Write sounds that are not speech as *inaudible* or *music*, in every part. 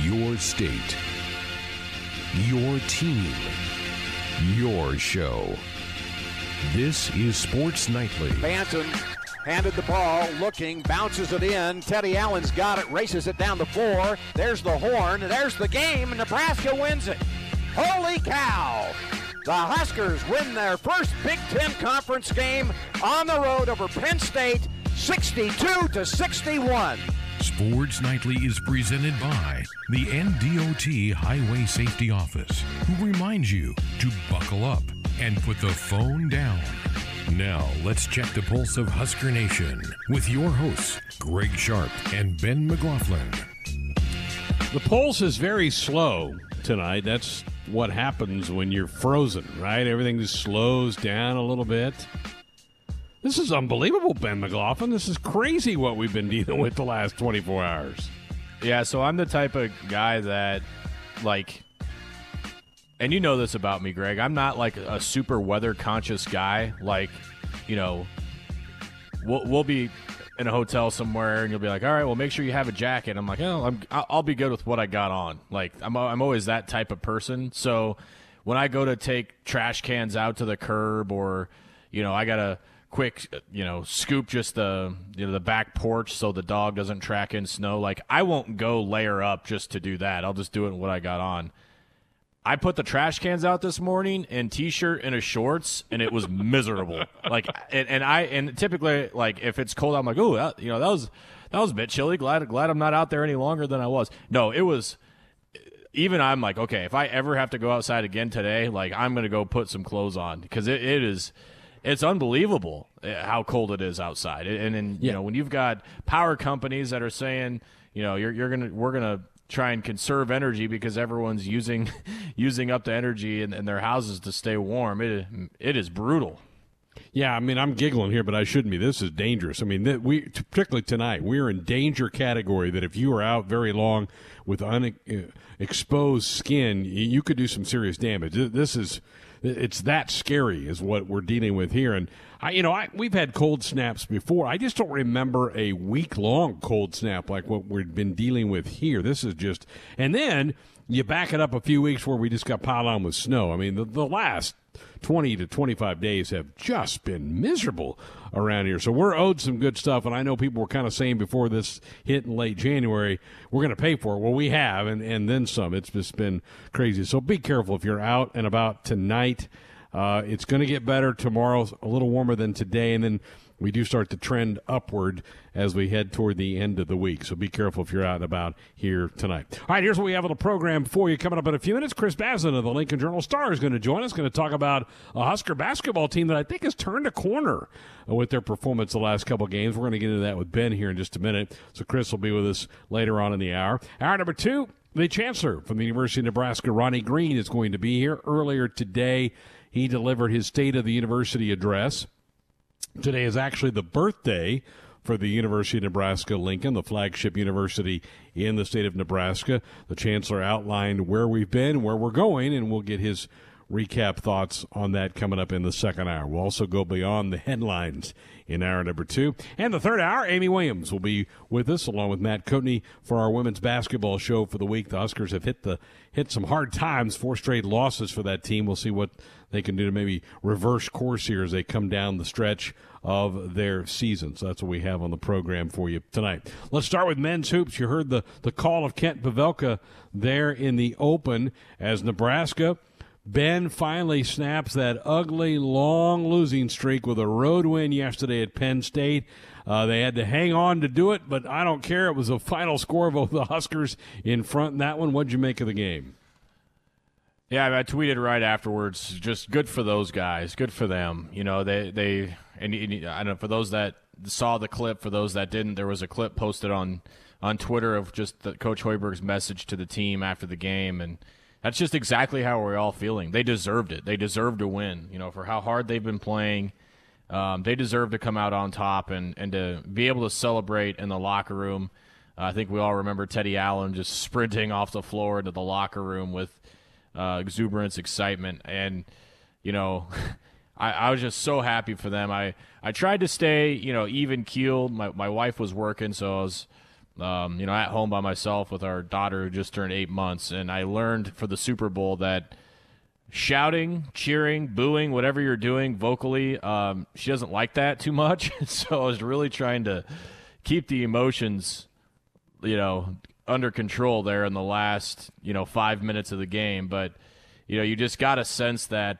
your state, your team, your show. This is Sports Nightly. Banton handed the ball, looking, bounces it in. Teddy Allen's got it, races it down the floor. There's the horn, there's the game, and Nebraska wins it. Holy cow! The Huskers win their first Big Ten conference game on the road over Penn State, 62 to 61. Sports Nightly is presented by the NDOT Highway Safety Office, who reminds you to buckle up and put the phone down. Now, let's check the pulse of Husker Nation with your hosts, Greg Sharp and Ben McLaughlin. The pulse is very slow tonight. That's what happens when you're frozen, right? Everything just slows down a little bit. This is unbelievable, Ben McLaughlin. This is crazy what we've been dealing with the last 24 hours. Yeah, so I'm the type of guy that, like, and you know this about me, Greg. I'm not like a super weather conscious guy. Like, you know, we'll, we'll be in a hotel somewhere and you'll be like, all right, well, make sure you have a jacket. I'm like, oh, I'm, I'll be good with what I got on. Like, I'm, I'm always that type of person. So when I go to take trash cans out to the curb or, you know, I got to quick, you know, scoop just the, you know, the back porch so the dog doesn't track in snow. Like, I won't go layer up just to do that. I'll just do it in what I got on. I put the trash cans out this morning in t-shirt and a shorts, and it was *laughs* miserable. like, and, and, I and typically like if it's cold, I'm like, oh, you know, that was that was a bit chilly. Glad glad I'm not out there any longer than I was. No, it was. Even I'm like, okay, if I ever have to go outside again today, like I'm gonna go put some clothes on because it, it is. It's unbelievable eh, how cold it is outside, and, then yeah. you know when you've got power companies that are saying, you know, you're, you're gonna we're gonna try and conserve energy because everyone's using *laughs* using up the energy in, in their houses to stay warm. It it is brutal. Yeah, I mean, I'm giggling here, but I shouldn't be. This is dangerous. I mean, th- we particularly tonight, we're in danger category. That if you are out very long with unexposed uh, skin, you could do some serious damage. This is it's that scary, is what we're dealing with here. And I, you know, I, we've had cold snaps before. I just don't remember a week long cold snap like what we've been dealing with here. This is just, and then you back it up a few weeks where we just got piled on with snow. I mean, the, the last 20 to 25 days have just been miserable around here. So we're owed some good stuff. And I know people were kind of saying before this hit in late January, we're going to pay for it. Well, we have, and, and then some. It's just been crazy. So be careful if you're out and about tonight. Uh, it's going to get better tomorrow, a little warmer than today, and then we do start to trend upward as we head toward the end of the week. So be careful if you're out and about here tonight. All right, here's what we have on the program for you coming up in a few minutes. Chris Basnett of the Lincoln Journal Star is going to join us, going to talk about a Husker basketball team that I think has turned a corner with their performance the last couple games. We're going to get into that with Ben here in just a minute. So Chris will be with us later on in the hour. Hour number two, the chancellor from the University of Nebraska, Ronnie Green, is going to be here earlier today. He delivered his State of the University address. Today is actually the birthday for the University of Nebraska Lincoln, the flagship university in the state of Nebraska. The chancellor outlined where we've been, where we're going, and we'll get his recap thoughts on that coming up in the second hour. We'll also go beyond the headlines in hour number two. And the third hour, Amy Williams will be with us along with Matt Coatney for our women's basketball show for the week. The Huskers have hit the hit some hard times, four straight losses for that team. We'll see what they can do to maybe reverse course here as they come down the stretch of their season. So that's what we have on the program for you tonight. Let's start with men's hoops. You heard the, the call of Kent Pavelka there in the open as Nebraska – Ben finally snaps that ugly, long losing streak with a road win yesterday at Penn State. Uh, they had to hang on to do it, but I don't care. It was a final score of the Huskers in front in that one. What'd you make of the game? Yeah, I tweeted right afterwards. Just good for those guys. Good for them. You know, they they and, and I don't know for those that saw the clip. For those that didn't, there was a clip posted on on Twitter of just the, Coach Hoiberg's message to the team after the game, and that's just exactly how we're all feeling. They deserved it. They deserved to win. You know, for how hard they've been playing, um, they deserve to come out on top and and to be able to celebrate in the locker room. Uh, I think we all remember Teddy Allen just sprinting off the floor into the locker room with uh, exuberance, excitement, and you know, *laughs* I, I was just so happy for them. I I tried to stay, you know, even keeled. My my wife was working, so I was um, you know, at home by myself with our daughter who just turned eight months, and I learned for the Super Bowl that shouting, cheering, booing, whatever you're doing vocally, um, she doesn't like that too much. *laughs* so I was really trying to keep the emotions, you know, under control there in the last, you know, five minutes of the game. But, you know, you just got a sense that,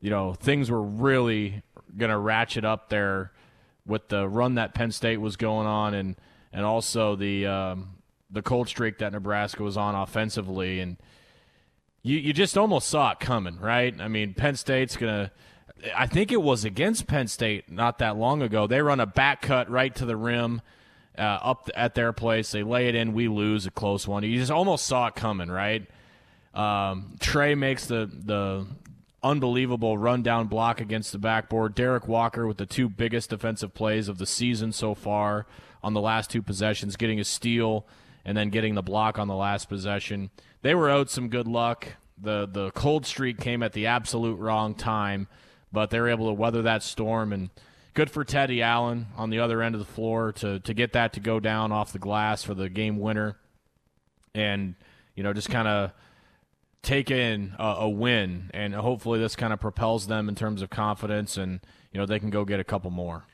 you know, things were really going to ratchet up there with the run that Penn State was going on and, and also the, um, the cold streak that Nebraska was on offensively. And, you you just almost saw it coming, right? I mean, Penn State's gonna. I think it was against Penn State not that long ago. They run a back cut right to the rim, uh, up at their place. They lay it in. We lose a close one. You just almost saw it coming, right? Um, Trey makes the the unbelievable rundown block against the backboard. Derek Walker with the two biggest defensive plays of the season so far on the last two possessions, getting a steal and then getting the block on the last possession they were owed some good luck. The the cold streak came at the absolute wrong time, but they were able to weather that storm and good for Teddy Allen on the other end of the floor to to get that to go down off the glass for the game winner. And you know, just kind of take in a, a, win and hopefully this kind of propels them in terms of confidence and you know they can go get a couple more.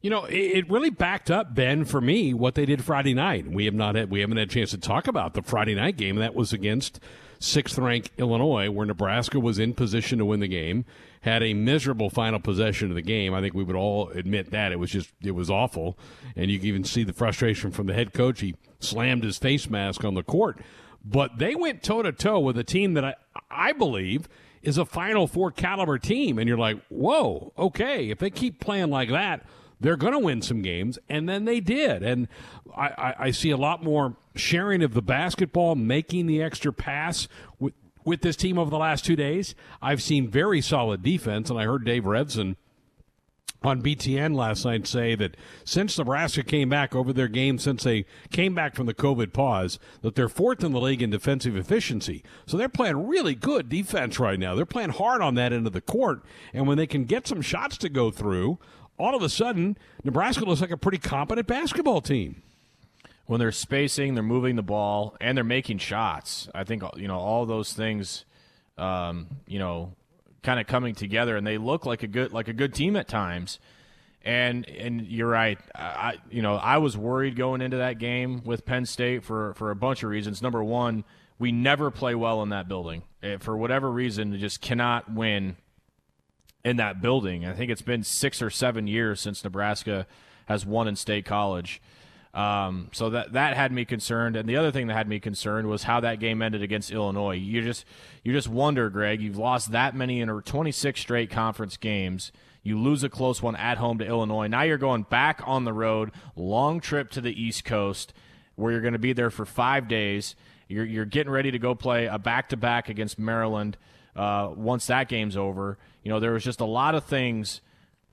You know, it really backed up Ben for me what they did Friday night. We have not had we haven't had a chance to talk about the Friday night game. That was against sixth ranked Illinois, where Nebraska was in position to win the game, had a miserable final possession of the game. I think we would all admit that it was just it was awful, and you can even see the frustration from the head coach. He slammed his face mask on the court, but they went toe to toe with a team that I I believe is a Final Four caliber team, and you're like, whoa, okay, if they keep playing like that they're going to win some games, and then they did. And I, I, I, see a lot more sharing of the basketball, making the extra pass with with this team over the last two days. I've seen very solid defense, and I heard Dave Revsine on BTN last night say that since Nebraska came back over their game, since they came back from the COVID pause, that they're fourth in the league in defensive efficiency. So they're playing really good defense right now. They're playing hard on that end of the court. And when they can get some shots to go through, all of a sudden, Nebraska looks like a pretty competent basketball team. When they're spacing, they're moving the ball, and they're making shots. I think you know all those things, um, you know, kind of coming together, and they look like a good like a good team at times. And and you're right. I you know I was worried going into that game with Penn State for for a bunch of reasons. Number one, we never play well in that building. Eh, for whatever reason, we just cannot win in that building. I think it's been six or seven years since Nebraska has won in state college. Um, so that that had me concerned, and the other thing that had me concerned was how that game ended against Illinois. You just you just wonder, Greg. You've lost that many in 26 straight conference games. You lose a close one at home to Illinois. Now you're going back on the road, long trip to the East Coast, where you're going to be there for five days. You're you're getting ready to go play a back to back against Maryland uh, once that game's over. You know, there was just a lot of things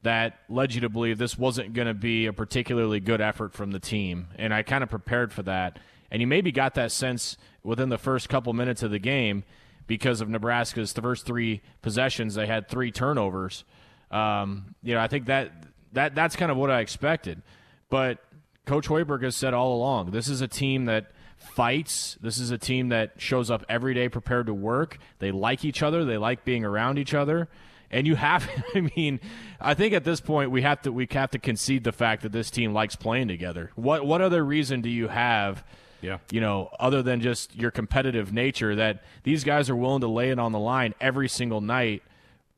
that led you to believe this wasn't going to be a particularly good effort from the team. And I kind of prepared for that. And you maybe got that sense within the first couple minutes of the game because of Nebraska's first three possessions. They had three turnovers. Um, you know, I think that that that's kind of what I expected. But Coach Hoiberg has said all along, this is a team that – fights. This is a team that shows up every day prepared to work. They like each other. They like being around each other. And you have, *laughs* I mean, I think at this point we have to we have to concede the fact that this team likes playing together. What what other reason do you have? Yeah. You know, other than just your competitive nature, that these guys are willing to lay it on the line every single night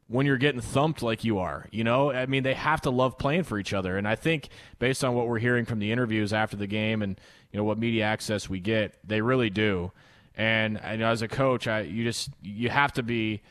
when you're getting thumped like you are. You know, I mean, they have to love playing for each other. And I think based on what we're hearing from the interviews after the game and you know what media access we get. They really do, and know, as a coach, I you just you have to be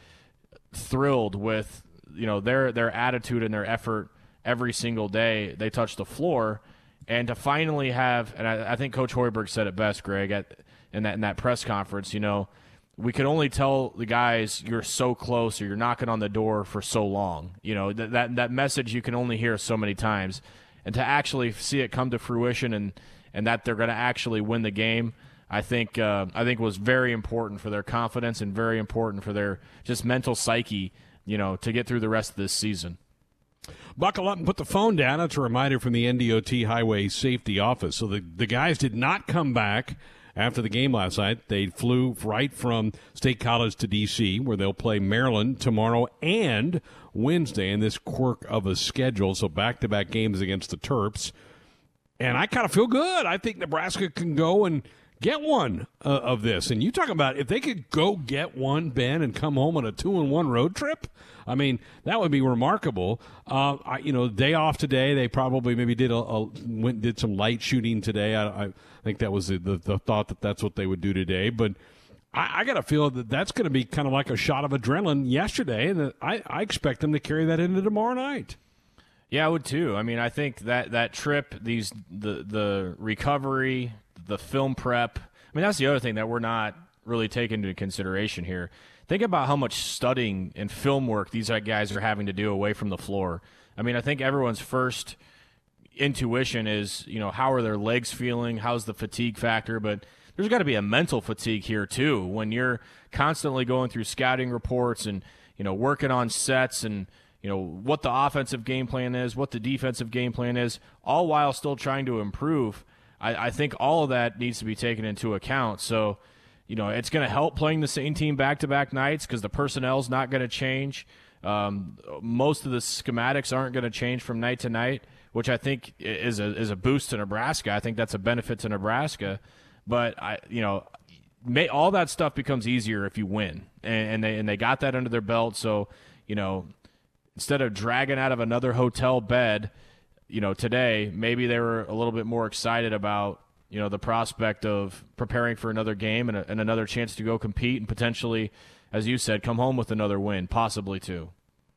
thrilled with you know their their attitude and their effort every single day they touch the floor, and to finally have and I, I think Coach Hoiberg said it best, Greg, at in that in that press conference. You know, we could only tell the guys you're so close or you're knocking on the door for so long. You know that that that message you can only hear so many times, and to actually see it come to fruition and and that they're going to actually win the game. I think uh, I think was very important for their confidence and very important for their just mental psyche, you know, to get through the rest of this season. buckle up and put the phone down. That's a reminder from the NDOT Highway Safety Office. So the, the guys did not come back after the game last night. They flew right from State College to D.C., where they'll play Maryland tomorrow and Wednesday in this quirk of a schedule. So back to back games against the Terps. And I kind of feel good. I think Nebraska can go and get one uh, of this. And you talk about if they could go get one, Ben, and come home on a two and one road trip. I mean, that would be remarkable. Uh, I, you know, day off today. They probably maybe did a, a went did some light shooting today. I, I think that was the, the, the, thought that that's what they would do today. But I, I got to feel that that's going to be kind of like a shot of adrenaline yesterday, and I, I expect them to carry that into tomorrow night. Yeah, I would too. I mean, I think that that trip, these the the recovery, the film prep. I mean, that's the other thing that we're not really taking into consideration here. Think about how much studying and film work these guys are having to do away from the floor. I mean, I think everyone's first intuition is, you know, how are their legs feeling? How's the fatigue factor? But there's got to be a mental fatigue here too when you're constantly going through scouting reports and, you know, working on sets and, you know, what the offensive game plan is, what the defensive game plan is, all while still trying to improve. I, I think all of that needs to be taken into account. So, you know, it's going to help playing the same team back to back nights because the personnel's not going to change. Um, most of the schematics aren't going to change from night to night, which I think is a is a boost to Nebraska. I think that's a benefit to Nebraska. But I, you know, may, all that stuff becomes easier if you win, and, and they and they got that under their belt. So, you know, instead of dragging out of another hotel bed you know, today maybe they were a little bit more excited about you know the prospect of preparing for another game and, a, and another chance to go compete and potentially, as you said, come home with another win, possibly too.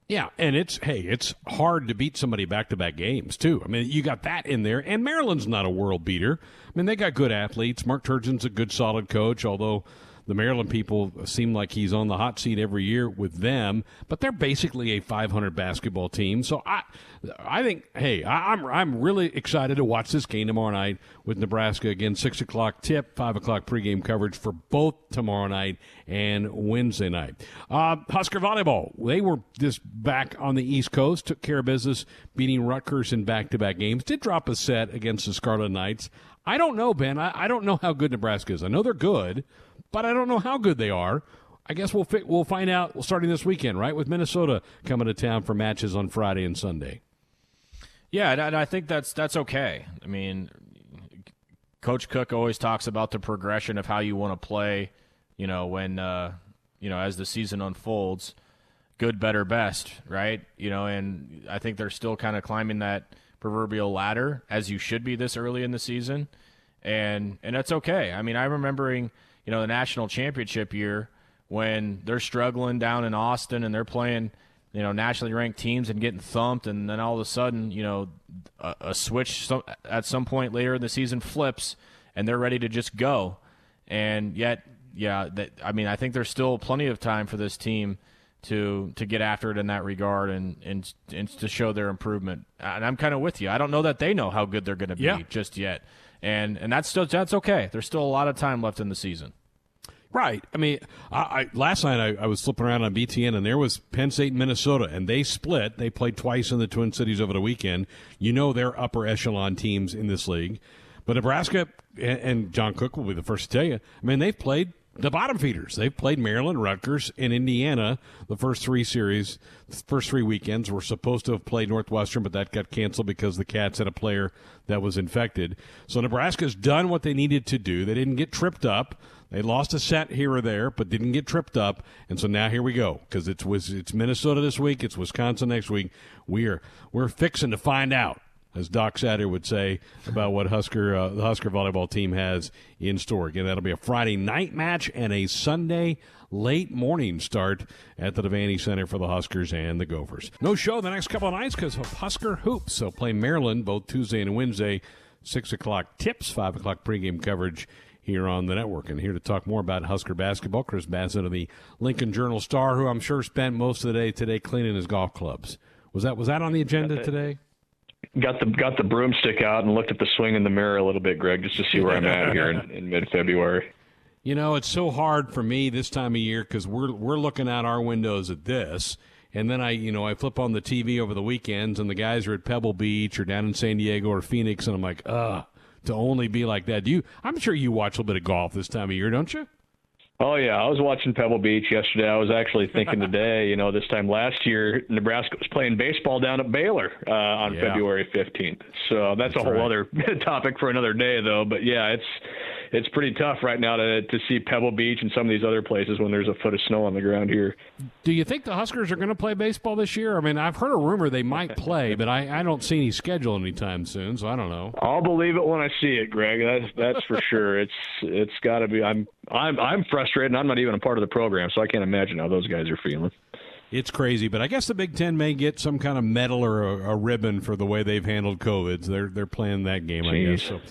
Yeah, and it's hey, it's hard to beat somebody back to back games too. I mean, you got that in there, and Maryland's not a world beater. I mean, they got good athletes. Mark Turgeon's a good, solid coach, although the Maryland people seem like he's on the hot seat every year with them, but they're basically a 500 basketball team. So I, I think, hey, I, am I'm, I'm really excited to watch this game tomorrow night with Nebraska again. Six o'clock tip, five o'clock pregame coverage for both tomorrow night and Wednesday night. Uh, Husker volleyball, they were just back on the East Coast, took care of business, beating Rutgers in back-to-back games. Did drop a set against the Scarlet Knights. I don't know, Ben. I, I don't know how good Nebraska is. I know they're good but I don't know how good they are. I guess we'll fi- we'll find out starting this weekend, right? With Minnesota coming to town for matches on Friday and Sunday. Yeah, and I think that's that's okay. I mean, Coach Cook always talks about the progression of how you want to play. You know, when uh, you know as the season unfolds, good, better, best, right? You know, and I think they're still kind of climbing that proverbial ladder as you should be this early in the season, and and that's okay. I mean, I'm remembering you know, the national championship year when they're struggling down in Austin and they're playing, you know, nationally ranked teams and getting thumped, and then all of a sudden, you know, a, a switch at some point later in the season flips, and they're ready to just go. And yet, yeah, that I mean, I think there's still plenty of time for this team to to get after it in that regard and and, and to show their improvement. And I'm kind of with you. I don't know that they know how good they're going to be yeah. just yet. And and that's still that's okay. There's still a lot of time left in the season. Right. I mean, I, I last night I, I, was flipping around on BTN and there was Penn State and Minnesota, and they split. They played twice in the Twin Cities over the weekend. You know they're upper echelon teams in this league. But Nebraska and, and John Cook will be the first to tell you. I mean, they've played the bottom feeders. They've played Maryland, Rutgers, and Indiana the first three series, first three weekends. We're supposed to have played Northwestern, but that got canceled because the Cats had a player that was infected. So Nebraska's done what they needed to do. They didn't get tripped up. They lost a set here or there, but didn't get tripped up. And so now here we go because it's it's Minnesota this week, it's Wisconsin next week. We are we're fixing to find out, as Doc Sadler would say, about what Husker uh, the Husker volleyball team has in store. Again, that'll be a Friday night match and a Sunday late morning start at the Devaney Center for the Huskers and the Gophers. No show the next couple of nights because of Husker hoops. So play Maryland both Tuesday and Wednesday. Six o'clock tips, five o'clock pregame coverage here on the network. And here to talk more about Husker basketball, Chris Basnett of the Lincoln Journal Star, who I'm sure spent most of the day today cleaning his golf clubs. Was that was that on the agenda today? Got the got the broomstick out and looked at the swing in the mirror a little bit, Greg, just to see where I'm at here in, in mid February. You know, it's so hard for me this time of year because we're we're looking out our windows at this, And then I, you know, I flip on the TV over the weekends, and the guys are at Pebble Beach or down in San Diego or Phoenix, and I'm like, ugh, to only be like that. Do you? I'm sure you watch a little bit of golf this time of year, don't you? Oh yeah, I was watching Pebble Beach yesterday. I was actually thinking today, you know, this time last year, Nebraska was playing baseball down at Baylor uh, on yeah. February 15th. So that's, that's a whole right. other *laughs* topic for another day, though. But yeah, it's it's pretty tough right now to to see Pebble Beach and some of these other places when there's a foot of snow on the ground here. Do you think the Huskers are going to play baseball this year? I mean, I've heard a rumor they might *laughs* play, but I, I don't see any schedule anytime soon, so I don't know. I'll believe it when I see it, Greg. That's that's for sure. It's it's got to be. I'm I'm I'm frustrated. I'm not even a part of the program, so I can't imagine how those guys are feeling. It's crazy, but I guess the Big Ten may get some kind of medal or a, a ribbon for the way they've handled COVID. They're they're playing that game, Jeez. I guess. So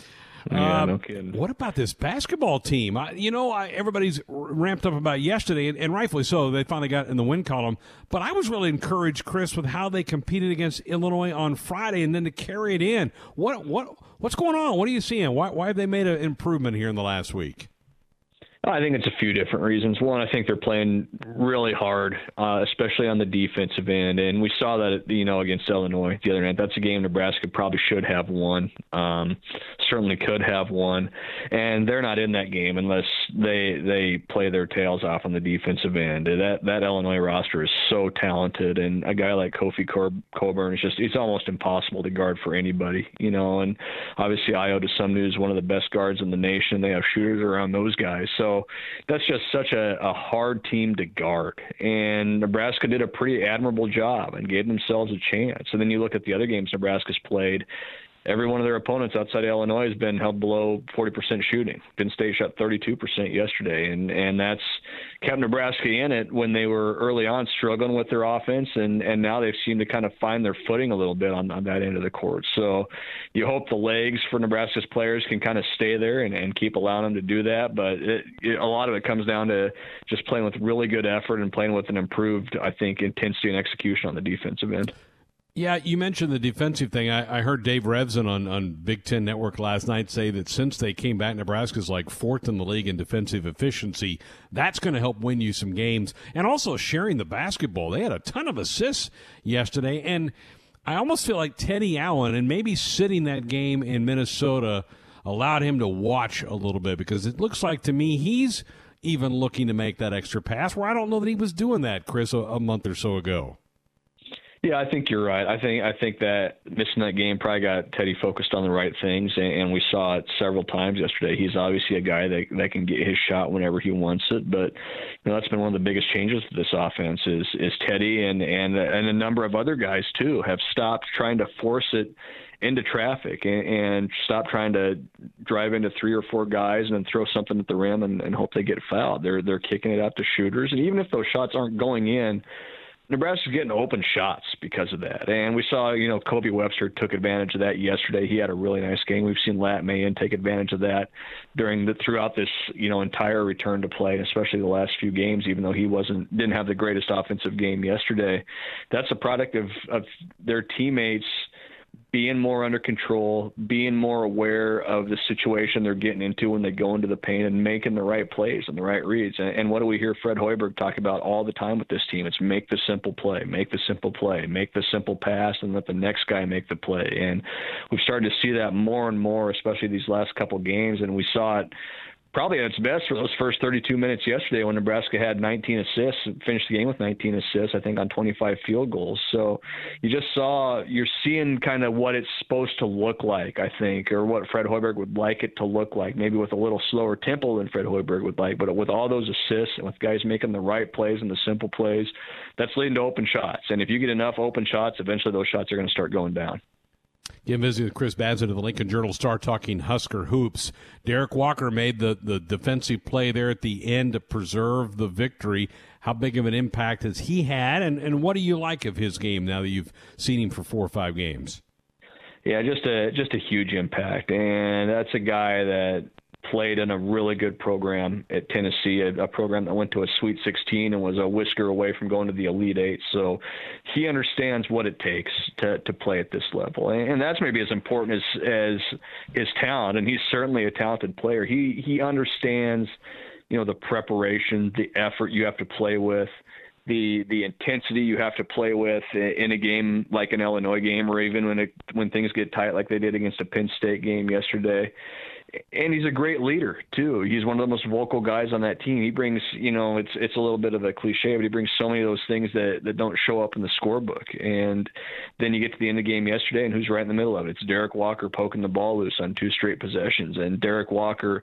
yeah, um, no kidding. What about this basketball team? I, you know, I, everybody's ramped up about yesterday, and, and, rightfully so. They finally got in the win column. But I was really encouraged, Chris, with how they competed against Illinois on Friday, and then to carry it in. What what what's going on? What are you seeing? Why why have they made an improvement here in the last week? I think it's a few different reasons. One, I think they're playing really hard, uh, especially on the defensive end, and we saw that you know against Illinois the other night. That's a game Nebraska probably should have won, um, certainly could have won, and they're not in that game unless they they play their tails off on the defensive end. That that Illinois roster is so talented, and a guy like Kofi Cor- Cockburn is just it's almost impossible to guard for anybody, you know. And obviously, Ayo to some news one of the best guards in the nation. They have shooters around those guys, so that's just such a, a hard team to guard. And Nebraska did a pretty admirable job and gave themselves a chance. And then you look at the other games Nebraska's played, every one of their opponents outside Illinois has been held below 40% shooting. Penn State shot 32% yesterday, and and that's kept Nebraska in it when they were early on struggling with their offense, and and now they've seemed to kind of find their footing a little bit on, on that end of the court. So you hope the legs for Nebraska's players can kind of stay there and, and keep allowing them to do that, but it, it, a lot of it comes down to just playing with really good effort and playing with an improved, I think, intensity and execution on the defensive end. Yeah, you mentioned the defensive thing. I, I, heard Dave Revsine on, on Big Ten Network last night say that since they came back, Nebraska's like fourth in the league in defensive efficiency. That's going to help win you some games. And also sharing the basketball. They had a ton of assists yesterday. And I almost feel like Teddy Allen and maybe sitting that game in Minnesota allowed him to watch a little bit because it looks like to me he's even looking to make that extra pass where I don't know that he was doing that, Chris, a, a month or so ago. Yeah, I think you're right. I think I think that missing that game probably got Teddy focused on the right things, and, and we saw it several times yesterday. He's obviously a guy that that can get his shot whenever he wants it, but you know that's been one of the biggest changes to this offense is is Teddy and and and a number of other guys too have stopped trying to force it into traffic and, and stop trying to drive into three or four guys and then throw something at the rim and, and hope they get fouled. They're they're kicking it out to shooters, and even if those shots aren't going in Nebraska's getting open shots because of that. And we saw, you know, Kobe Webster took advantage of that yesterday. He had a really nice game. We've seen Lat Mayen take advantage of that during the throughout this, you know, entire return to play, especially the last few games, even though he wasn't didn't have the greatest offensive game yesterday. That's a product of, of their teammates – being more under control, being more aware of the situation they're getting into when they go into the paint, and making the right plays and the right reads. And, and what do we hear Fred Hoiberg talk about all the time with this team? It's make the simple play, make the simple play, make the simple pass, and let the next guy make the play. And we've started to see that more and more, especially these last couple games. And we saw it probably at its best for those first 32 minutes yesterday when Nebraska had 19 assists, finished the game with 19 assists, I think on 25 field goals. So you just saw, you're seeing kind of what it's supposed to look like, I think, or what Fred Hoiberg would like it to look like, maybe with a little slower tempo than Fred Hoiberg would like, but with all those assists and with guys making the right plays and the simple plays, that's leading to open shots. And if you get enough open shots, eventually those shots are going to start going down. Again, visiting with Chris Basnett of the Lincoln Journal Star talking Husker hoops. Derek Walker made the, the defensive play there at the end to preserve the victory. How big of an impact has he had, and, and what do you like of his game now that you've seen him for four or five games? Yeah, just a just a huge impact, and that's a guy that played in a really good program at Tennessee, a, a, program that went to a Sweet 16 and was a whisker away from going to the Elite Eight. So he understands what it takes to, to play at this level, and, and that's maybe as important as as his talent. And he's certainly a talented player. He he understands, you know, the preparation, the effort you have to play with the the intensity you have to play with in a game like an Illinois game, or even when it when things get tight like they did against a Penn State game yesterday. And he's a great leader too. He's one of the most vocal guys on that team. He brings, you know, it's it's a little bit of a cliche, but he brings so many of those things that that don't show up in the scorebook. And then you get to the end of the game yesterday, and who's right in the middle of it? It's Derek Walker poking the ball loose on two straight possessions, and Derek Walker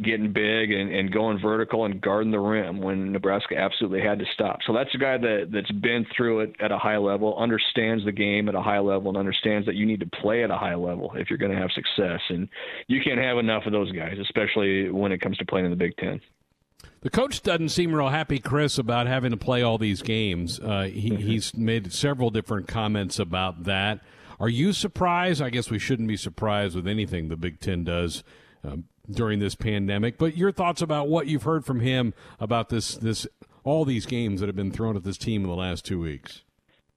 getting big and, and going vertical and guarding the rim when Nebraska absolutely had to stop. So that's a guy that that's been through it at a high level, understands the game at a high level, and understands that you need to play at a high level if you're going to have success. And you can't have enough of those guys, especially when it comes to playing in the Big Ten. The coach doesn't seem real happy, Chris, about having to play all these games. Uh, he, mm-hmm. He's made several different comments about that. Are you surprised? I guess we shouldn't be surprised with anything the Big Ten does. Um, during this pandemic. But your thoughts about what you've heard from him about this this all these games that have been thrown at this team in the last two weeks.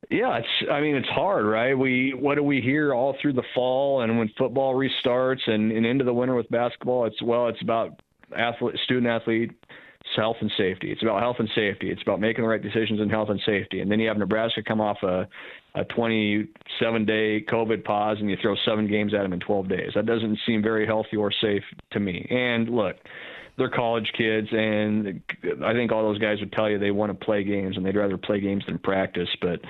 Yeah, it's. I mean, it's hard, right? We what do we hear all through the fall and when football restarts and, and into the winter with basketball? It's well, it's about athlete, student athlete health and safety. It's about health and safety. It's about making the right decisions in health and safety. And then you have Nebraska come off a a 27 day COVID pause and you throw seven games at them in 12 days. That doesn't seem very healthy or safe to me. And look, they're college kids, and I think all those guys would tell you they want to play games and they'd rather play games than practice. But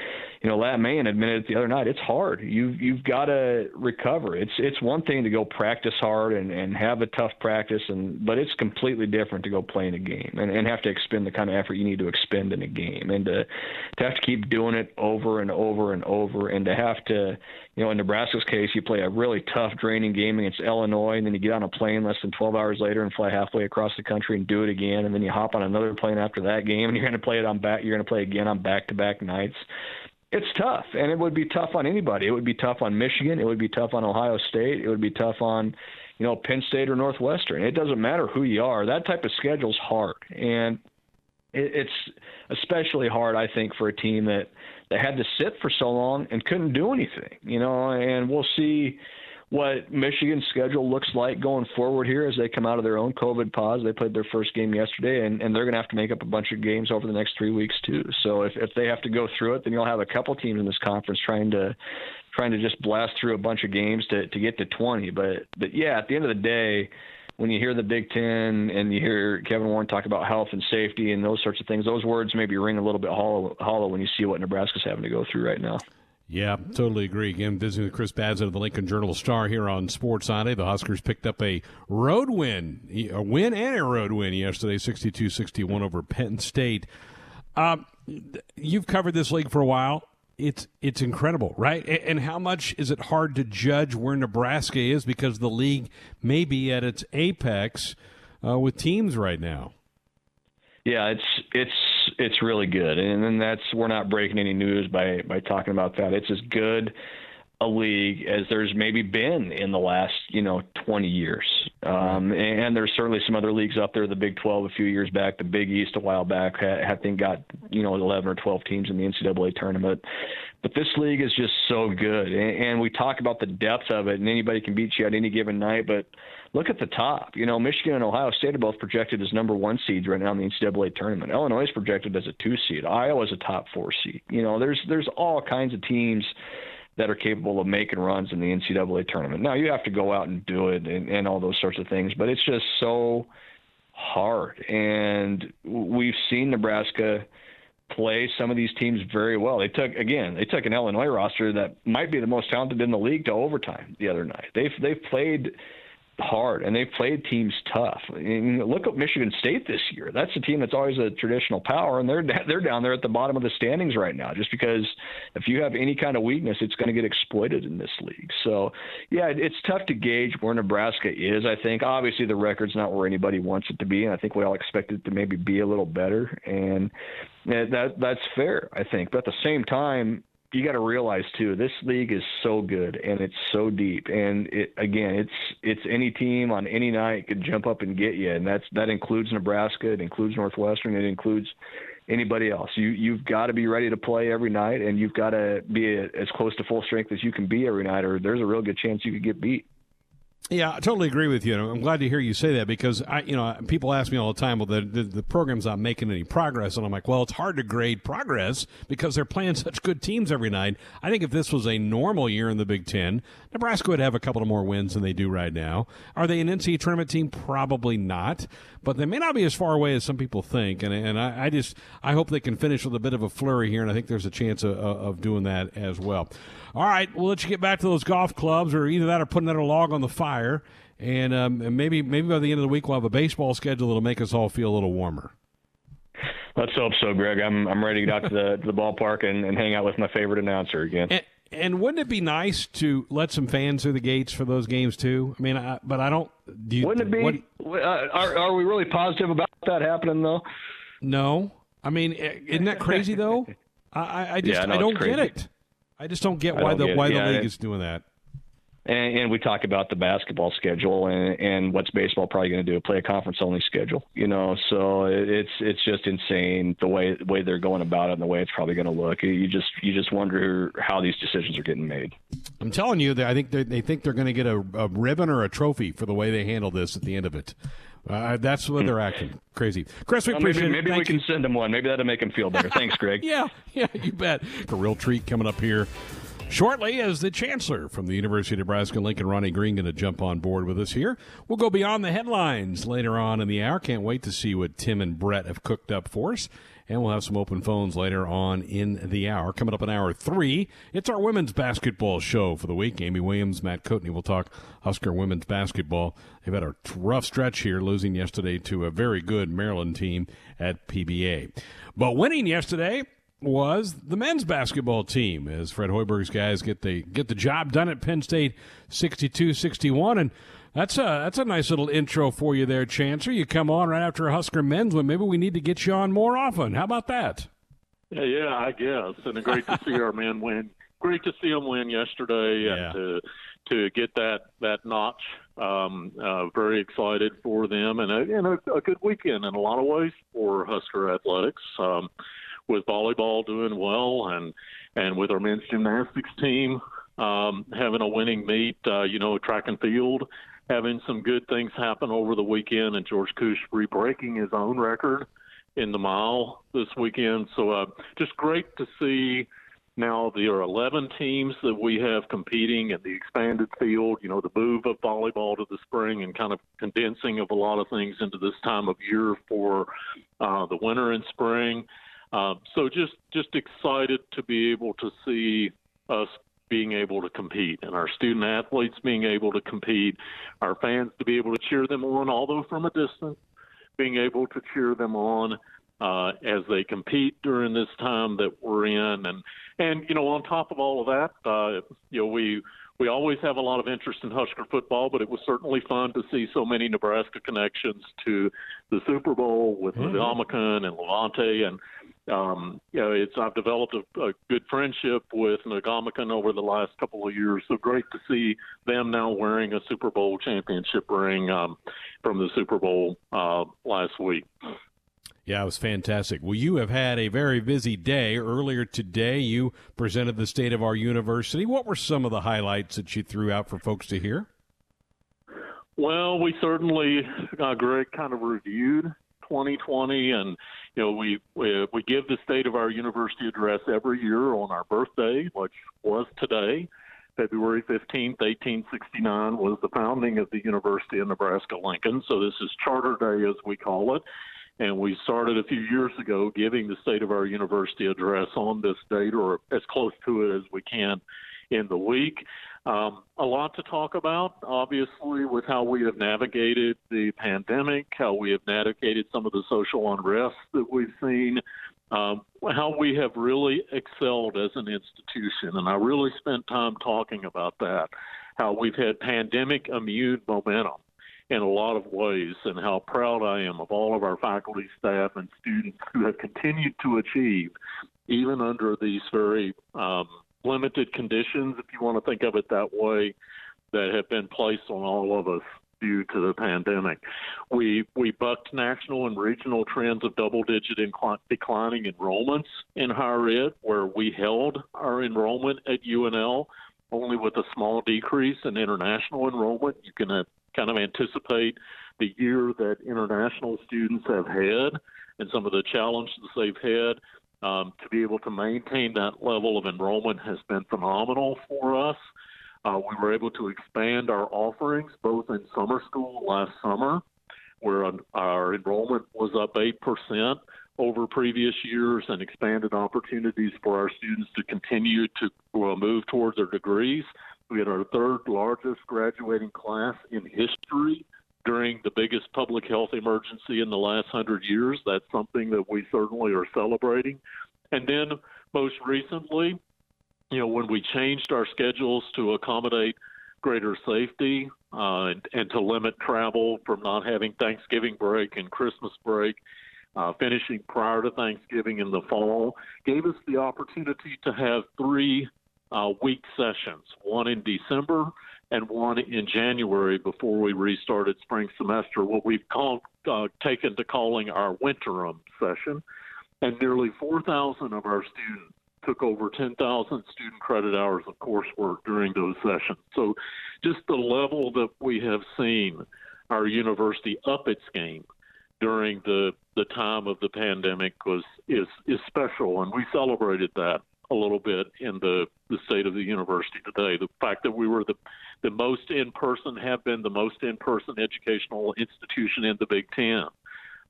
you know, Lat Mayen admitted it the other night. It's hard. You've you've got to recover. It's it's one thing to go practice hard and and have a tough practice, and but it's completely different to go play in a game and and have to expend the kind of effort you need to expend in a game, and to to have to keep doing it over and over and over, and to have to you know, in Nebraska's case, you play a really tough, draining game against Illinois, and then you get on a plane less than 12 hours later and fly halfway across the country and do it again, and then you hop on another plane after that game, and you're going to play it on back. You're going to play again on back-to-back nights. It's tough, and it would be tough on anybody. It would be tough on Michigan. It would be tough on Ohio State. It would be tough on, you know, Penn State or Northwestern. It doesn't matter who you are. That type of schedule's hard, and it's especially hard, I think, for a team that that had to sit for so long and couldn't do anything, you know, and we'll see what Michigan's schedule looks like going forward here as they come out of their own COVID pause. They played their first game yesterday, and, and they're going to have to make up a bunch of games over the next three weeks too. So if, if they have to go through it, then you'll have a couple teams in this conference trying to trying to just blast through a bunch of games to, to get to 20. But but yeah, at the end of the day, when you hear the Big Ten and you hear Kevin Warren talk about health and safety and those sorts of things, those words maybe ring a little bit hollow, hollow when you see what Nebraska's having to go through right now. Yeah, totally agree. Again, visiting with Chris Basnett of the Lincoln Journal Star here on Sports Sunday. The Huskers picked up a road win, a win and a road win yesterday, 62-61 over Penn State. Um, you've covered this league for a while it's it's incredible, right? And how much is it hard to judge where Nebraska is because the league may be at its apex uh, with teams right now? Yeah, it's it's it's really good, and then that's we're not breaking any news by by talking about that. It's as good a league as there's maybe been in the last you know 20 years. Um, and there's certainly some other leagues up there. The Big 12 a few years back, the Big East a while back, I think got you know 11 or 12 teams in the NCAA tournament. But this league is just so good, and, and we talk about the depth of it, and anybody can beat you at any given night. But look at the top. You know, Michigan and Ohio State are both projected as number one seeds right now in the NCAA tournament. Illinois is projected as a two seed. Iowa is a top four seed. You know, there's there's all kinds of teams that are capable of making runs in the NCAA tournament. Now you have to go out and do it and, and all those sorts of things, but it's just so hard. And we've seen Nebraska play some of these teams very well. They took again, they took an Illinois roster that might be the most talented in the league to overtime the other night. They've they've played hard and they've played teams tough. And look at Michigan State this year. That's a team that's always a traditional power, and they're *laughs* they're down there at the bottom of the standings right now. Just because if you have any kind of weakness, it's going to get exploited in this league. So yeah, it's tough to gauge where Nebraska is. I think obviously the record's not where anybody wants it to be, and I think we all expect it to maybe be a little better. And that that's fair, I think. But at the same time, you got to realize too, this league is so good and it's so deep. And it again, it's it's any team on any night could jump up and get you, and that's that includes Nebraska, it includes Northwestern, it includes anybody else. You you've got to be ready to play every night, and you've got to be as close to full strength as you can be every night, or there's a real good chance you could get beat. Yeah, I totally agree with you. I'm glad to hear you say that because I, you know, people ask me all the time, well, the, the, the program's not making any progress, and I'm like, well, it's hard to grade progress because they're playing *laughs* such good teams every night. I think if this was a normal year in the Big Ten, Nebraska would have a couple of more wins than they do right now. Are they an NCAA tournament team? Probably not, but they may not be as far away as some people think. And and I, I just I hope they can finish with a bit of a flurry here, and I think there's a chance of, of doing that as well. All right, we'll let you get back to those golf clubs, or either that or putting another log on the fire. And, um, and maybe maybe by the end of the week we'll have a baseball schedule that'll make us all feel a little warmer. Let's hope so, Greg. I'm I'm ready to get out to the to the ballpark and, and hang out with my favorite announcer again. And, and wouldn't it be nice to let some fans through the gates for those games too? I mean, I, but I don't. Do you, wouldn't it be? What, uh, are are we really positive about that happening though? No, I mean, isn't that crazy though? *laughs* I, I just yeah, I don't get it. I just don't get why don't the get why the league is doing that. And, and, we talk about the basketball schedule and, and what's baseball probably going to do? Play a conference only schedule, you know. So it's it's just insane the way way they're going about it and the way it's probably going to look. You just you just wonder how these decisions are getting made. I'm telling you, that I think they think they're going to get a, a ribbon or a trophy for the way they handle this at the end of it. Uh, that's what they're acting crazy. Chris, we well, appreciate maybe, maybe we can send them one. Maybe that'll make them feel better. Thanks, Greg. *laughs* yeah, yeah, you bet. A real treat coming up here shortly as the chancellor from the University of Nebraska, Lincoln Ronnie Green, going to jump on board with us here. We'll go beyond the headlines later on in the hour. Can't wait to see what Tim and Brett have cooked up for us. And we'll have some open phones later on in the hour. Coming up in hour three, it's our women's basketball show for the week. Amy Williams, Matt Coatney will talk Husker women's basketball. They've had a rough stretch here, losing yesterday to a very good Maryland team at PBA. But winning yesterday was the men's basketball team as Fred Hoiberg's guys get the get the job done at Penn State 62-61 and that's a that's a nice little intro for you there, Chancer. You come on right after a Husker men's win. Maybe we need to get you on more often. How about that? Yeah, yeah I guess. And great to see our *laughs* men win. Great to see them win yesterday, yeah. and to to get that that notch. Um, uh, very excited for them, and a, and a, a good weekend in a lot of ways for Husker athletics. Um, with volleyball doing well and and with our men's gymnastics team um, having a winning meet, uh, you know, track and field having some good things happen over the weekend, and George Kusche breaking his own record in the mile this weekend. So uh, just great to see. Now there are 11 teams that we have competing in the expanded field. You know, the move of volleyball to the spring and kind of condensing of a lot of things into this time of year for uh, the winter and spring. Um, so just just excited to be able to see us being able to compete and our student athletes being able to compete, our fans to be able to cheer them on, although from a distance, being able to cheer them on uh, as they compete during this time that we're in, and and you know on top of all of that, uh, you know we we always have a lot of interest in Husker football, but it was certainly fun to see so many Nebraska connections to the Super Bowl with mm-hmm. and Lavonte and um, you know, it's I've developed a, a good friendship with Ndamukong over the last couple of years. So great to see them now wearing a Super Bowl championship ring um, from the Super Bowl uh, last week. Yeah, it was fantastic. Well, you have had a very busy day. Earlier today, you presented the state of our university. What were some of the highlights that you threw out for folks to hear? Well, we certainly, uh, Greg, kind of reviewed 2020 and you know, we, we we give the state of our university address every year on our birthday, which was today. February 15th, 1869 was the founding of the University of Nebraska Lincoln. So this is Charter Day, as we call it. And we started a few years ago giving the state of our university address on this date or as close to it as we can in the week. Um, a lot to talk about, obviously, with how we have navigated the pandemic, how we have navigated some of the social unrest that we've seen, um, how we have really excelled as an institution. And I really spent time talking about that, how we've had pandemic immune momentum in a lot of ways, and how proud I am of all of our faculty, staff, and students who have continued to achieve, even under these very um, limited conditions, if you want to think of it that way, that have been placed on all of us due to the pandemic. We we bucked national and regional trends of double-digit declining enrollments in higher ed, where we held our enrollment at UNL only with a small decrease in international enrollment. You can kind of anticipate the year that international students have had and some of the challenges they've had. Um, to be able to maintain that level of enrollment has been phenomenal for us. Uh, we were able to expand our offerings both in summer school last summer, where our enrollment was up 8% over previous years and expanded opportunities for our students to continue to uh, move towards their degrees. We had our third largest graduating class in history during the biggest public health emergency in the last hundred years. That's something that we certainly are celebrating. And then most recently, you know, when we changed our schedules to accommodate greater safety uh, and, and, to limit travel from not having Thanksgiving break and Christmas break, uh, finishing prior to Thanksgiving in the fall, gave us the opportunity to have three uh, week sessions, one in December and one in January before we restarted spring semester, what we've called, uh, taken to calling our winterim session. And nearly 4,000 of our students took over 10,000 student credit hours of coursework during those sessions. So just the level that we have seen our university up its game during the, the time of the pandemic was is is special and we celebrated that a little bit in the, the state of the university today. The fact that we were the, the most in person, have been the most in person educational institution in the Big Ten.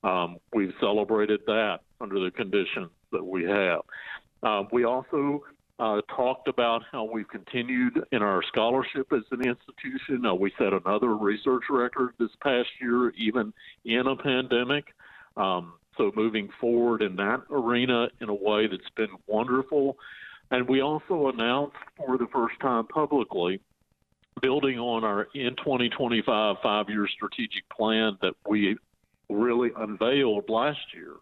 Um, we've celebrated that under the conditions that we have. Uh, we also uh, talked about how we've continued in our scholarship as an institution. Uh, we set another research record this past year, even in a pandemic. Um, so moving forward in that arena in a way that's been wonderful. And we also announced for the first time publicly, building on our N2025 five year strategic plan that we really unveiled last year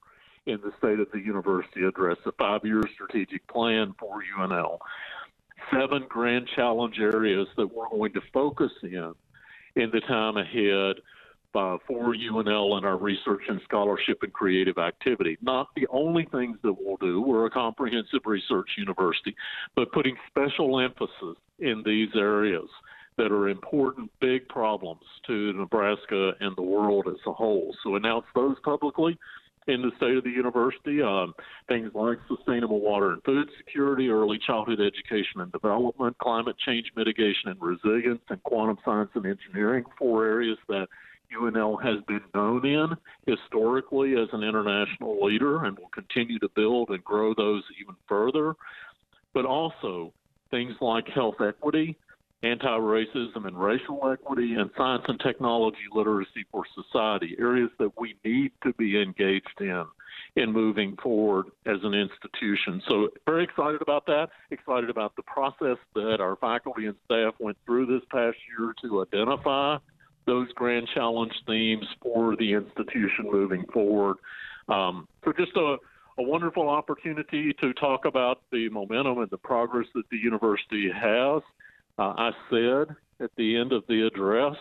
in the State of the University Address, a five year strategic plan for UNL. Seven grand challenge areas that we're going to focus in in the time ahead uh, for UNL and our research and scholarship and creative activity. Not the only things that we'll do, we're a comprehensive research university, but putting special emphasis in these areas that are important, big problems to Nebraska and the world as a whole. So announce those publicly in the state of the university. Um, things like sustainable water and food security, early childhood education and development, climate change mitigation and resilience, and quantum science and engineering, four areas that UNL has been known in historically as an international leader and will continue to build and grow those even further. But also things like health equity, anti racism and racial equity, and science and technology literacy for society, areas that we need to be engaged in in moving forward as an institution. So, very excited about that. Excited about the process that our faculty and staff went through this past year to identify those grand challenge themes for the institution moving forward. Um, so just a, a wonderful opportunity to talk about the momentum and the progress that the university has. Uh, I said at the end of the address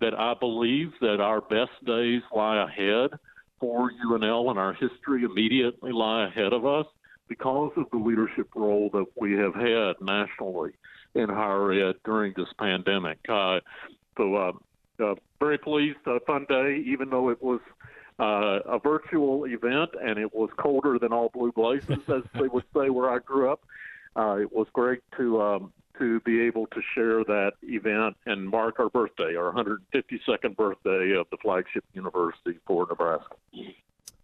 that I believe that our best days lie ahead for UNL and our history immediately lie ahead of us because of the leadership role that we have had nationally in higher ed during this pandemic. Uh, so uh, uh, very pleased, a fun day, even though it was uh, a virtual event and it was colder than all blue blazes, as *laughs* they would say where I grew up. Uh, it was great to um, to be able to share that event and mark our birthday, our 152nd birthday of the flagship university for Nebraska.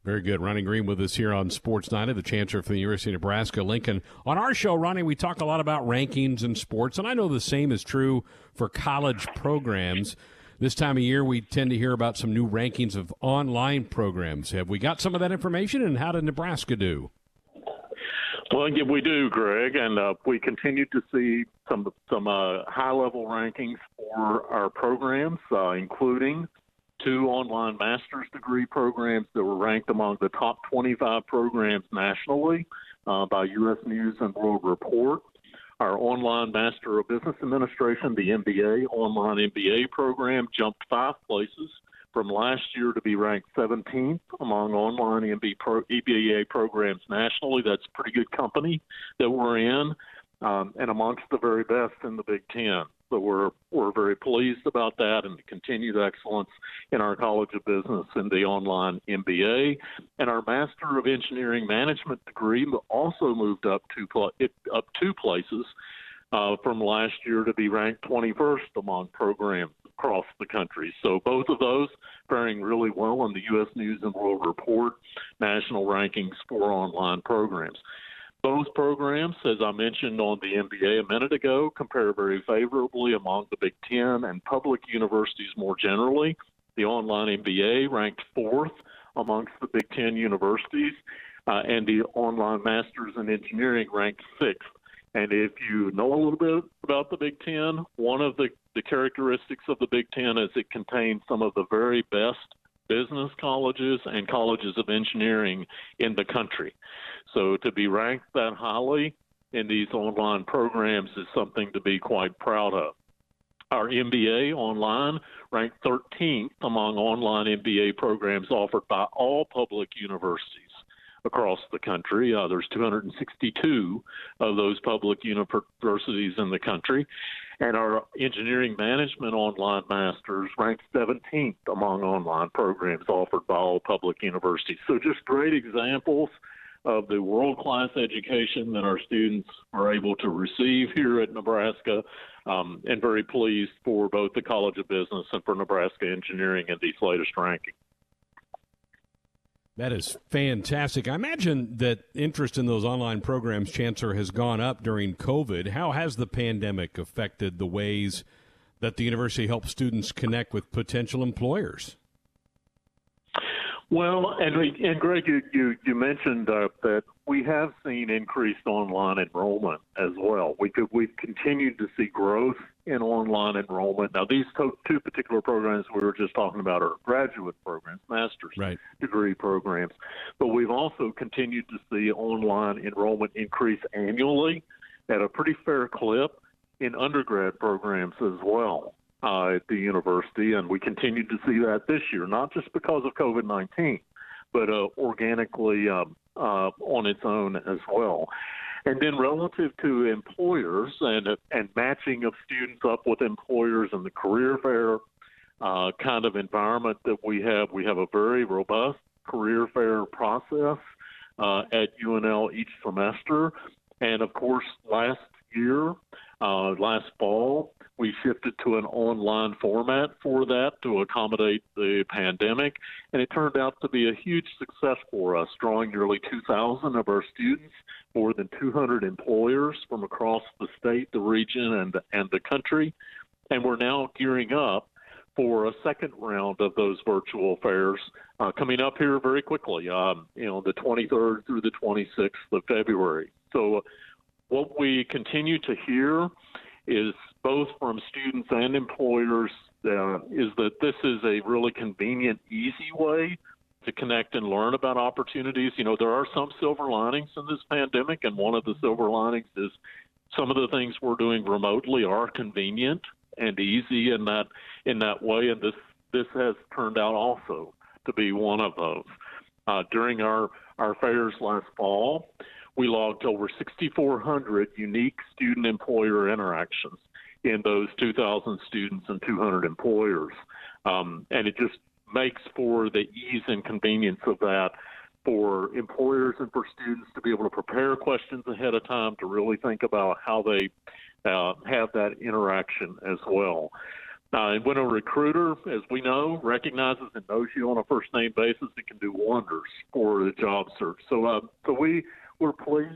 Very good. Ronnie Green with us here on Sports Nightly, the chancellor for the University of Nebraska Lincoln. On our show, Ronnie, we talk a lot about rankings and sports, and I know the same is true for college programs. This time of year, we tend to hear about some new rankings of online programs. Have we got some of that information, and how did Nebraska do? Well, yeah, we do, Greg, and uh, we continue to see some some uh, high level rankings for our programs, uh, including two online master's degree programs that were ranked among the top 25 programs nationally uh, by U.S. News and World Report our online Master of Business Administration, the MBA online MBA program, jumped five places from last year to be ranked 17th among online MBA, programs nationally. That's pretty good company that we're in. um, and amongst the very best in the Big Ten. So we're we're very pleased about that and the continued excellence in our College of Business and the online MBA, and our Master of Engineering Management degree also moved up two up two places uh, from last year to be ranked 21st among programs across the country. So both of those faring really well in the U.S. News and World Report national rankings for online programs. Both programs, as I mentioned on the MBA a minute ago, compare very favorably among the Big Ten and public universities more generally. The online MBA ranked fourth amongst the Big Ten universities, uh, and the online Masters in Engineering ranked sixth. And if you know a little bit about the Big Ten, one of the, the characteristics of the Big Ten is it contains some of the very best business colleges and colleges of engineering in the country. So to be ranked that highly in these online programs is something to be quite proud of. Our MBA online ranked 13th among online MBA programs offered by all public universities across the country. Uh, there's 262 of those public universities in the country. And our engineering management online masters ranked 17th among online programs offered by all public universities. So, just great examples of the world class education that our students are able to receive here at Nebraska, um, and very pleased for both the College of Business and for Nebraska Engineering in these latest rankings. That is fantastic. I imagine that interest in those online programs, Chancellor, has gone up during COVID. How has the pandemic affected the ways that the university helps students connect with potential employers? Well, and and Greg, you you, you mentioned uh, that we have seen increased online enrollment as well. We could we've continued to see growth in online enrollment. Now, these two particular programs we were just talking about are graduate programs, master's right. degree programs, but we've also continued to see online enrollment increase annually at a pretty fair clip in undergrad programs as well uh, at the university, and we continue to see that this year, not just because of COVID 19, but uh, organically uh, uh, on its own as well. And then relative to employers and and matching of students up with employers and the career fair uh, kind of environment that we have, we have a very robust career fair process uh, at UNL each semester. And of course, last year, uh, last fall, we shifted to an online format for that to accommodate the pandemic, and it turned out to be a huge success for us, drawing nearly 2,000 of our students, more than 200 employers from across the state, the region, and and the country, and we're now gearing up for a second round of those virtual fairs uh, coming up here very quickly. Um, you know, the 23rd through the 26th of February. So, what we continue to hear is both from students and employers uh, is that this is a really convenient, easy way to connect and learn about opportunities. You know, there are some silver linings in this pandemic, and one of the silver linings is some of the things we're doing remotely are convenient and easy in that in that way, and this this has turned out also to be one of those. Uh, during our our fairs last fall, we logged over 6,400 unique student employer interactions in those 2,000 students and 200 employers. Um, and it just makes for the ease and convenience of that for employers and for students to be able to prepare questions ahead of time to really think about how they uh, have that interaction as well. Uh, and when a recruiter, as we know, recognizes and knows you on a first name basis, it can do wonders for the job search. So, uh, so we we're pleased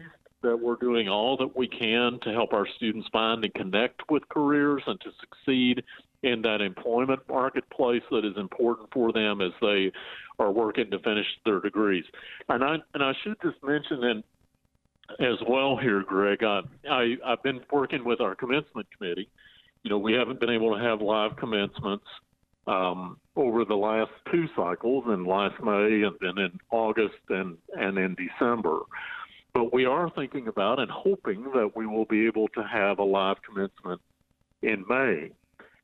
that we're doing all that we can to help our students find and connect with careers and to succeed in that employment marketplace that is important for them as they are working to finish their degrees. And I and I should just mention then as well here, Greg. I, I I've been working with our commencement committee. You know, we haven't been able to have live commencements um, over the last two cycles, in last May and then in August and and in December. But we are thinking about and hoping that we will be able to have a live commencement in May.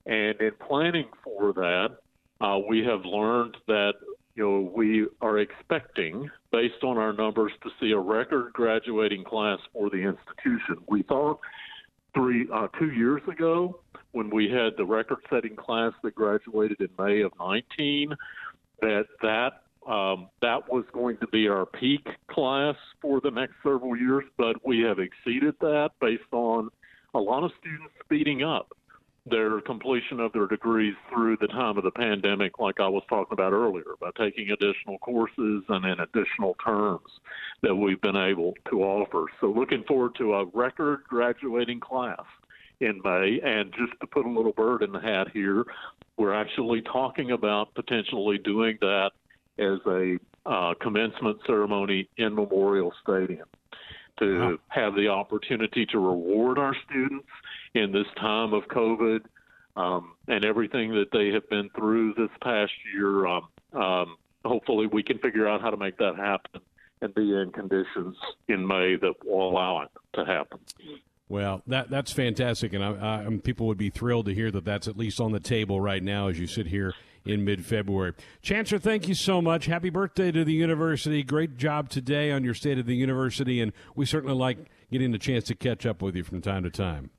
And in planning for that, uh, we have learned that you know, we are expecting, based on our numbers, to see a record graduating class for the institution. We thought three, uh, two years ago, when we had the record-setting class that graduated in May of 19, that that um, that was going to be our peak class for the next several years, but we have exceeded that based on a lot of students speeding up their completion of their degrees through the time of the pandemic, like I was talking about earlier, by taking additional courses and in additional terms that we've been able to offer. So, looking forward to a record graduating class in May. And just to put a little bird in the hat here, we're actually talking about potentially doing that as a uh, commencement ceremony in Memorial Stadium to wow. have the opportunity to reward our students in this time of COVID um, and everything that they have been through this past year. Um, um, hopefully, we can figure out how to make that happen and be in conditions in May that will allow it to happen. Well, that that's fantastic, and I, I, people would be thrilled to hear that that's at least on the table right now as you sit here in mid February. Chancellor, thank you so much. Happy birthday to the university. Great job today on your State of the University, and we certainly like getting the chance to catch up with you from time to time.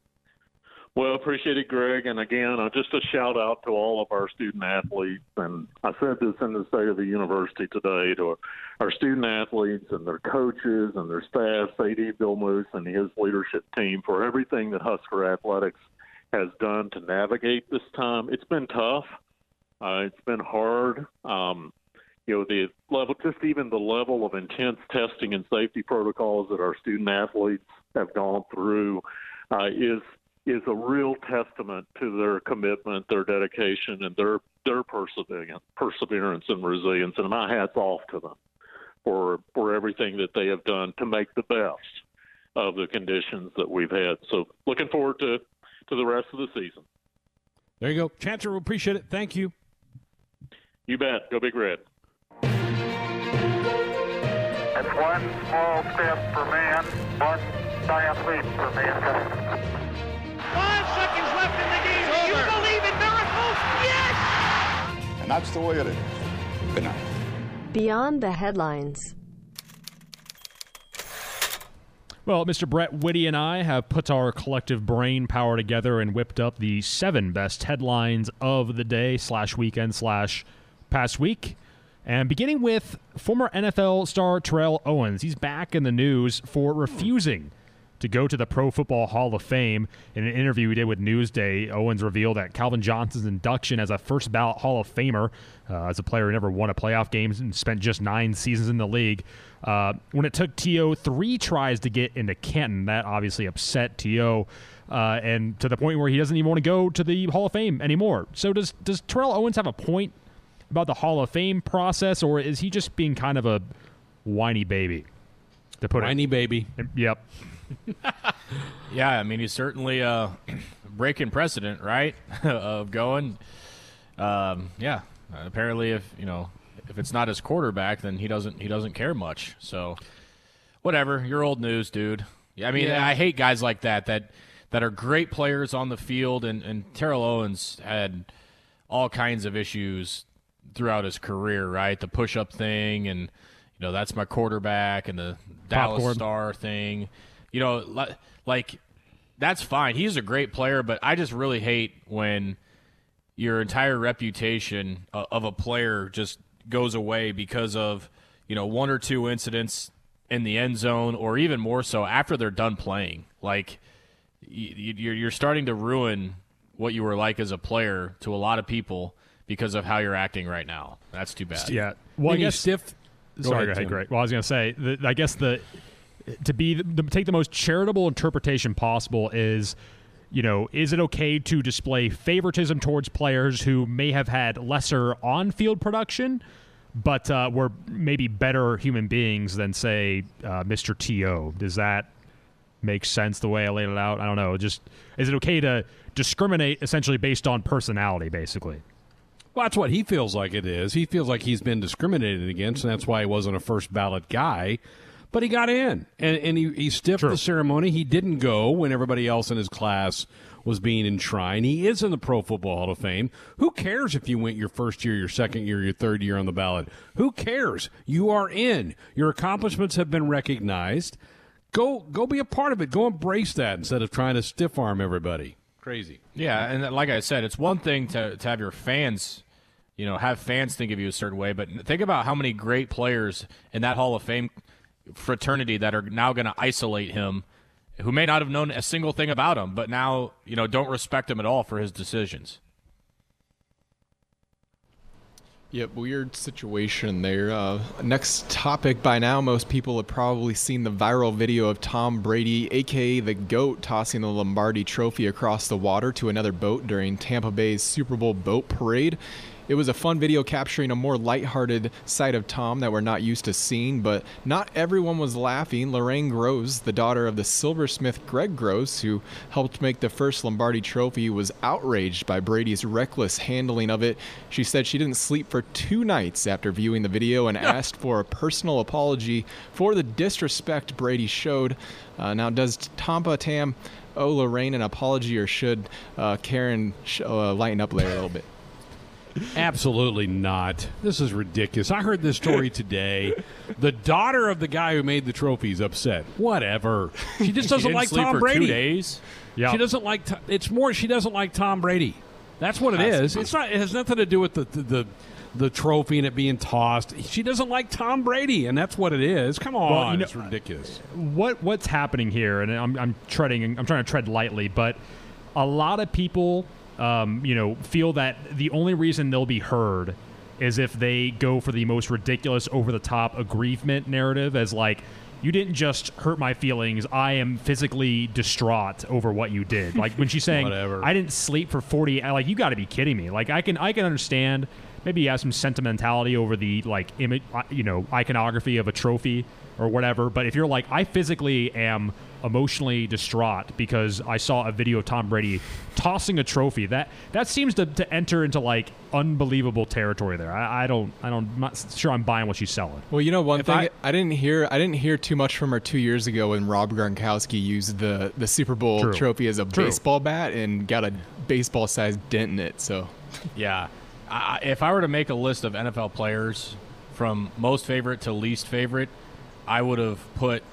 Well, appreciate it, Greg. And again, uh, just a shout out to all of our student athletes. And I said this in the state of the university today to our, student athletes and their coaches and their staff, AD Bill Moos and his leadership team for everything that Husker Athletics has done to navigate this time. It's been tough. Uh, it's been hard. Um, you know, the level, just even the level of intense testing and safety protocols that our student athletes have gone through uh, is is a real testament to their commitment, their dedication, and their their perseverance, perseverance and resilience. And my hats off to them for for everything that they have done to make the best of the conditions that we've had. So, looking forward to to the rest of the season. There you go, Chancellor. We appreciate it. Thank you. You bet. Go Big Red. It's one small step for man, one giant leap for mankind. Five seconds left in the game. Do you believe in miracles? Yes! And that's the way it is. Good night. Beyond the headlines. Well, Mr. Brett Whitty and I have put our collective brain power together and whipped up the seven best headlines of the day slash weekend slash past week. And beginning with former NFL star Terrell Owens. He's back in the news for refusing to go to the Pro Football Hall of Fame. In an interview we did with Newsday, Owens revealed that Calvin Johnson's induction as a first ballot Hall of Famer, uh, as a player who never won a playoff game and spent just nine seasons in the league, uh, when it took T.O. three tries to get into Canton, that obviously upset T.O. Uh, and to the point where he doesn't even want to go to the Hall of Fame anymore. So does does Terrell Owens have a point about the Hall of Fame process, or is he just being kind of a whiny baby? To put whiny it, baby. Yep. *laughs* yeah, I mean he's certainly uh, *clears throat* breaking precedent, right? *laughs* of going. Um, yeah, apparently, if you know if it's not his quarterback, then he doesn't he doesn't care much. So, whatever. You're old news, dude. Yeah, I mean, yeah. I hate guys like that that that are great players on the field, and and Terrell Owens had all kinds of issues throughout his career, right? The push up thing and you know, that's my quarterback and the Dallas Popcorn. Star thing. You know, like that's fine. He's a great player, but I just really hate when your entire reputation of a player just goes away because of, you know, one or two incidents in the end zone or even more so after they're done playing. Like you're starting to ruin what you were like as a player to a lot of people because of how you're acting right now. That's too bad. Yeah. Well, I guess stiff. Go sorry, ahead, go ahead. Great. Well, I was going to say, the, I guess the to be the, take the most charitable interpretation possible is you know, is it okay to display favoritism towards players who may have had lesser on field production, but uh, were maybe better human beings than, say, uh, Mr. T.O.? Does that make sense the way I laid it out? I don't know. Just is it okay to discriminate essentially based on personality, basically? Well, that's what he feels like it is. He feels like he's been discriminated against, and that's why he wasn't a first ballot guy. But he got in, and, and he, he stiffed True. the ceremony. He didn't go when everybody else in his class was being enshrined. He is in the Pro Football Hall of Fame. Who cares if you went your first year, your second year, your third year on the ballot? Who cares? You are in. Your accomplishments have been recognized. Go go be a part of it. Go embrace that instead of trying to stiff arm everybody. Crazy. Yeah, and like I said, it's one thing to to have your fans you know, have fans think of you a certain way. But think about how many great players in that Hall of Fame fraternity that are now going to isolate him, who may not have known a single thing about him, but now you know don't respect him at all for his decisions. Yep, weird situation there. Uh, next topic. By now, most people have probably seen the viral video of Tom Brady, aka the GOAT, tossing the Lombardi trophy across the water to another boat during Tampa Bay's Super Bowl boat parade. It was a fun video capturing a more lighthearted side of Tom that we're not used to seeing, but not everyone was laughing. Lorraine Gross, the daughter of the silversmith Greg Gross, who helped make the first Lombardi trophy, was outraged by Brady's reckless handling of it. She said she didn't sleep for two nights after viewing the video and asked for a personal apology for the disrespect Brady showed. Uh, now, does Tampa Tom owe Lorraine an apology, or should uh, Karen sh- uh, lighten up there a little bit? Absolutely not. This is ridiculous. I heard this story *laughs* today. The daughter of the guy who made the trophies upset. Whatever. She just *laughs* doesn't didn't like Tom Brady. days? Yeah. She doesn't like. To- it's more. She doesn't like Tom Brady. That's what it is. It's not. It has nothing to do with the the. the the trophy and it being tossed. She doesn't like Tom Brady, and that's what it is. Come on, Well, you know- it's ridiculous. what what's happening here, and I'm, I'm treading, I'm trying to tread lightly, but a lot of people, um, you know, feel that the only reason they'll be heard is if they go for the most ridiculous, over the top aggrievement narrative, as like. You didn't just hurt my feelings. I am physically distraught over what you did. *laughs* Like when she's saying. "I didn't sleep for 40." I- Like you got to be kidding me. Like I can, I can understand. Maybe you have some sentimentality over the like image, uh, you know, iconography of a trophy or whatever. But if you're like, I physically am emotionally distraught because I saw a video of Tom Brady tossing a trophy. That that seems to, to enter into like unbelievable territory there. I, I don't, I don't, I'm not sure I'm buying what she's selling. Well, you know one If thing I- I, didn't hear I didn't hear too much from her two years ago when Rob Gronkowski used the the Super Bowl True. trophy as a True. baseball bat and got a baseball sized dent in it. So Yeah. I, if I were to make a list of NFL players from most favorite to least favorite, I would have put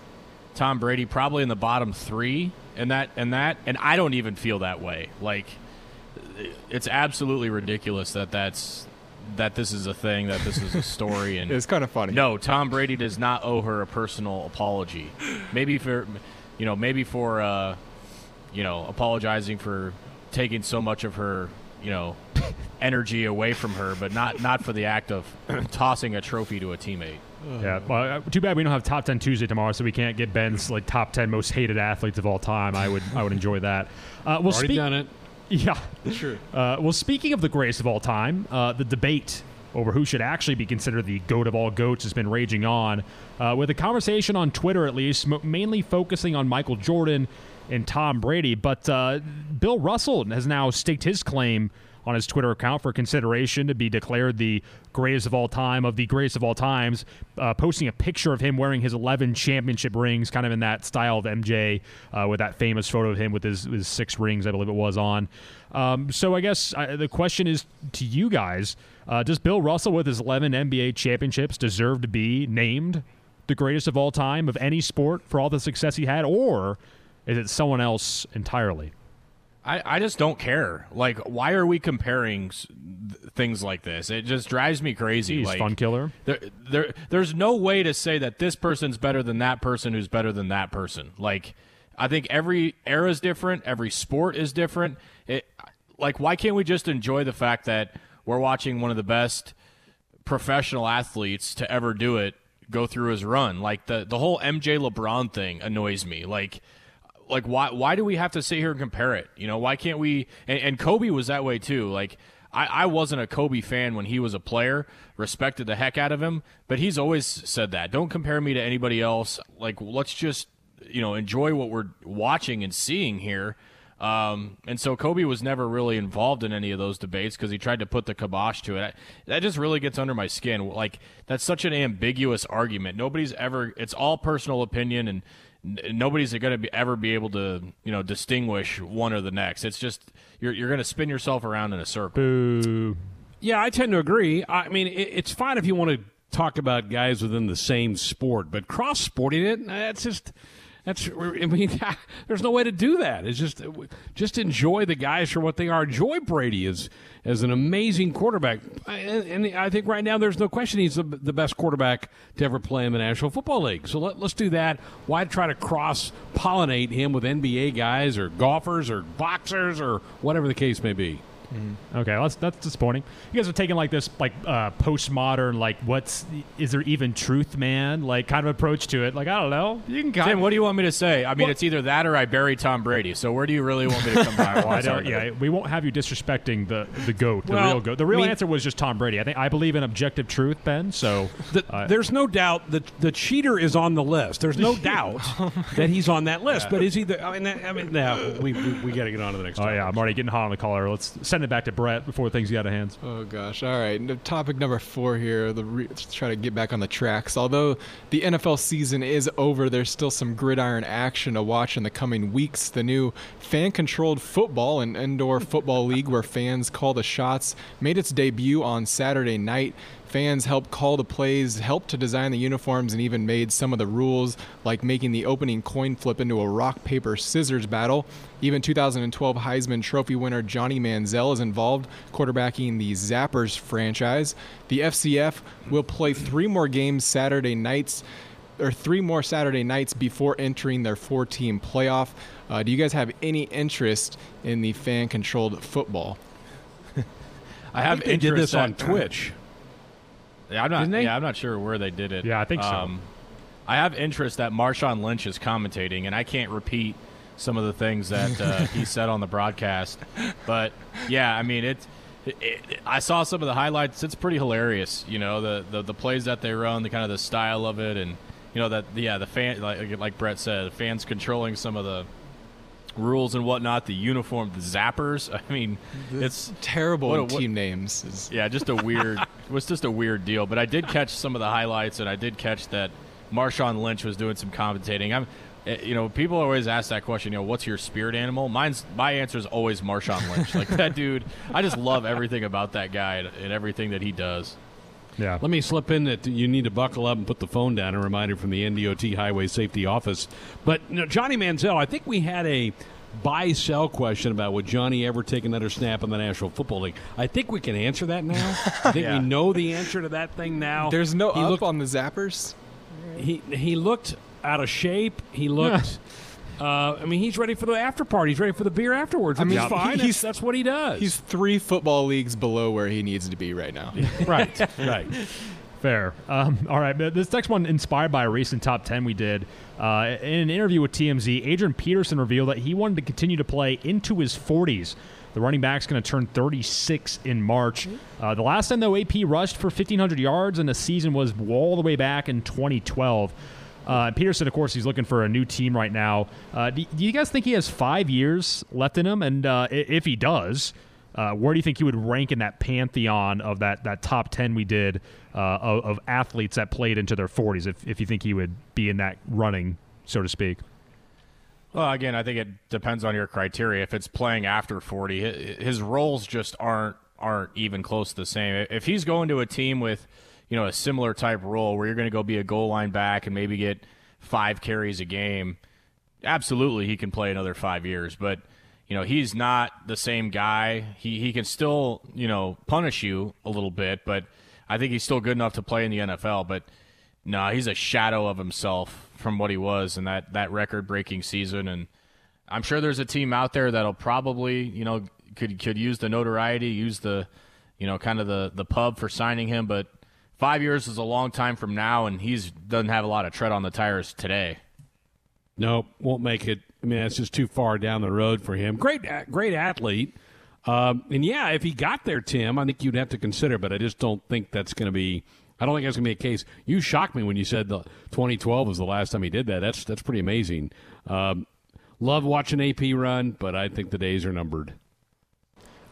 Tom Brady probably in the bottom three, and that and that, and I don't even feel that way. Like, it's absolutely ridiculous that that's that this is a thing, that this is a story, and *laughs* it's kind of funny. no, Tom Brady does not owe her a personal apology. Maybe for, you know, maybe for, uh, you know, apologizing for taking so much of her, you know, *laughs* energy away from her, but not not for the act of tossing a trophy to a teammate. Yeah. Well, uh, too bad we don't have top ten Tuesday tomorrow, so we can't get Ben's like top ten most hated athletes of all time. I would, I would enjoy that. Uh, well, Already speak- done it. *laughs* Yeah. Sure. Uh, well, speaking of the greatest of all time, uh, the debate over who should actually be considered the goat of all goats has been raging on, uh, with a conversation on Twitter at least, m- mainly focusing on Michael Jordan and Tom Brady. But uh, Bill Russell has now staked his claim on his Twitter account for consideration to be declared the greatest of all time of the greatest of all times, uh, posting a picture of him wearing his 11 championship rings, kind of in that style of MJ, uh, with that famous photo of him with his, his six rings, I believe it was on. Um, so I guess uh, the question is to you guys: uh, Does Bill Russell, with his 11 NBA championships, deserve to be named the greatest of all time of any sport for all the success he had, or is it someone else entirely? I, I just don't care. Like, why are we comparing s- th- things like this? It just drives me crazy. He's like, fun killer. There, there, there's no way to say that this person's better than that person who's better than that person. Like, I think every era is different. Every sport is different. It, like, why can't we just enjoy the fact that we're watching one of the best professional athletes to ever do it go through his run? Like the the whole MJ LeBron thing annoys me. Like like why why do we have to sit here and compare it? You know, why can't we and, and Kobe was that way too. Like I, I wasn't a Kobe fan when he was a player, respected the heck out of him, but he's always said that. Don't compare me to anybody else. Like let's just, you know, enjoy what we're watching and seeing here. Um, and so Kobe was never really involved in any of those debates because he tried to put the kibosh to it. That just really gets under my skin. Like that's such an ambiguous argument. Nobody's ever. It's all personal opinion, and nobody's going to be, ever be able to you know distinguish one or the next. It's just you're you're going to spin yourself around in a circle. Boo. Yeah, I tend to agree. I mean, it, it's fine if you want to talk about guys within the same sport, but cross sporting it, that's just. That's I mean, *laughs* there's no way to do that. It's just just enjoy the guys for what they are. Enjoy Brady as as an amazing quarterback, and, and I think right now there's no question he's the, the, best quarterback to ever play in the National Football League. So let, us do that. Why try to cross pollinate him with NBA guys or golfers or boxers or whatever the case may be? Mm-hmm. Okay, well, that's that's disappointing. You guys are taking like this like uh, postmodern like what's is there even truth, man? Like kind of approach to it. Like I don't know. You can. Tim, what do you want me to say? I mean, well, it's either that or I bury Tom Brady. So where do you really want me to come by? *laughs* I don't, yeah, we won't have you disrespecting the the goat, the well, real goat. The real I mean, answer was just Tom Brady. I think I believe in objective truth, Ben. So the, uh, there's no doubt that the cheater is on the list. There's no *laughs* doubt that he's on that list. Yeah. But is he? The, I mean, I mean, now we we, we got to get on to the next. Oh yeah, I'm already getting hot on the collar. Let's send it back to Brett before things get out of hands. Oh gosh! All right, topic number four here. The re- try to get back on the tracks. Although the NFL season is over, there's still some gridiron action to watch in the coming weeks. The new fan-controlled football and indoor football league, where fans call the shots, made its debut on Saturday night. Fans helped call the plays, helped to design the uniforms, and even made some of the rules, like making the opening coin flip into a rock, paper, scissors battle. Even 2012 Heisman Trophy winner Johnny Manziel is involved, quarterbacking the Zappers franchise. The FCF will play three more games Saturday nights or three more Saturday nights before entering their four team playoff. Uh, do you guys have any interest in the fan controlled football? *laughs* I have I did this on Twitch. Yeah, I'm not. Yeah, I'm not sure where they did it. Yeah, I think um, so. I have interest that Marshawn Lynch is commentating, and I can't repeat some of the things that uh, *laughs* he said on the broadcast. But yeah, I mean, it, it, it, I saw some of the highlights. It's pretty hilarious. You know, the, the the plays that they run, the kind of the style of it, and you know that yeah, the fan like like Brett said, fans controlling some of the rules and whatnot. The uniform, the zappers. *laughs* I mean, it's terrible what, what, team names. Is... Yeah, just a weird. *laughs* it was just a weird deal. But I did catch some of the highlights, and I did catch that Marshawn Lynch was doing some commentating. I'm, eh, you know, people always ask that question. You know, what's your spirit animal? Mine's my answer is always Marshawn Lynch. like that *laughs* dude. I just love everything about that guy and everything that he does. Yeah. Let me slip in that you need to buckle up and put the phone down. A reminder from the NDOT Highway Safety Office. But you know, Johnny Manziel, I think we had a buy sell question about would Johnny ever take another snap in the National Football League. I think we can answer that now. *laughs* I think yeah. we know the answer to that thing now. There's no he up looked, on the zappers. He he looked out of shape. He looked. Uh, I mean, he's ready for the after party. He's ready for the beer afterwards. I mean, he's fine. He's, that's, that's, what he does. He's three football leagues below where he needs to be right now. *laughs* right, right. Fair. Um, all right. This next one inspired by a recent top 10 we did. Uh, in an interview with TMZ, Adrian Peterson revealed that he wanted to continue to play into his 40s. The running back's going to turn 36 in March. Uh, the last time, though, AP rushed for 1,500 yards in a season was all the way back in 2012. Uh, Peterson, of course, he's looking for a new team right now. Uh, do, do, you guys think he has five years left in him? And uh, if he does, uh, where do you think he would rank in that pantheon of that, that top 10 we did uh, of, of, athletes that played into their 40s, if, if you think he would be in that running, so to speak? Well, again, I think it depends on your criteria. If it's playing after 40, his roles just aren't aren't even close to the same. If he's going to a team with – you know, a similar type role where you're going to go be a goal line back and maybe get five carries a game, absolutely he can play another five years. But you know, he's not the same guy. He he can still you know punish you a little bit, but I think he's still good enough to play in the NFL. But no, he's a shadow of himself from what he was in that that record breaking season and. I'm sure there's a team out there that'll probably, you know, could could use the notoriety, use the, you know, kind of the the pub for signing him, but five years is a long time from now, and he's doesn't have a lot of tread on the tires today. Nope, won't make it. I mean, it's just too far down the road for him. Great, great athlete. Um, and yeah, if he got there, Tim, I think you'd have to consider, but I just don't think that's going to be. I don't think that's going to be a case. You shocked me when you said the 2012 was the last time he did that. That's that's pretty amazing. Um, love watching AP run, but I think the days are numbered.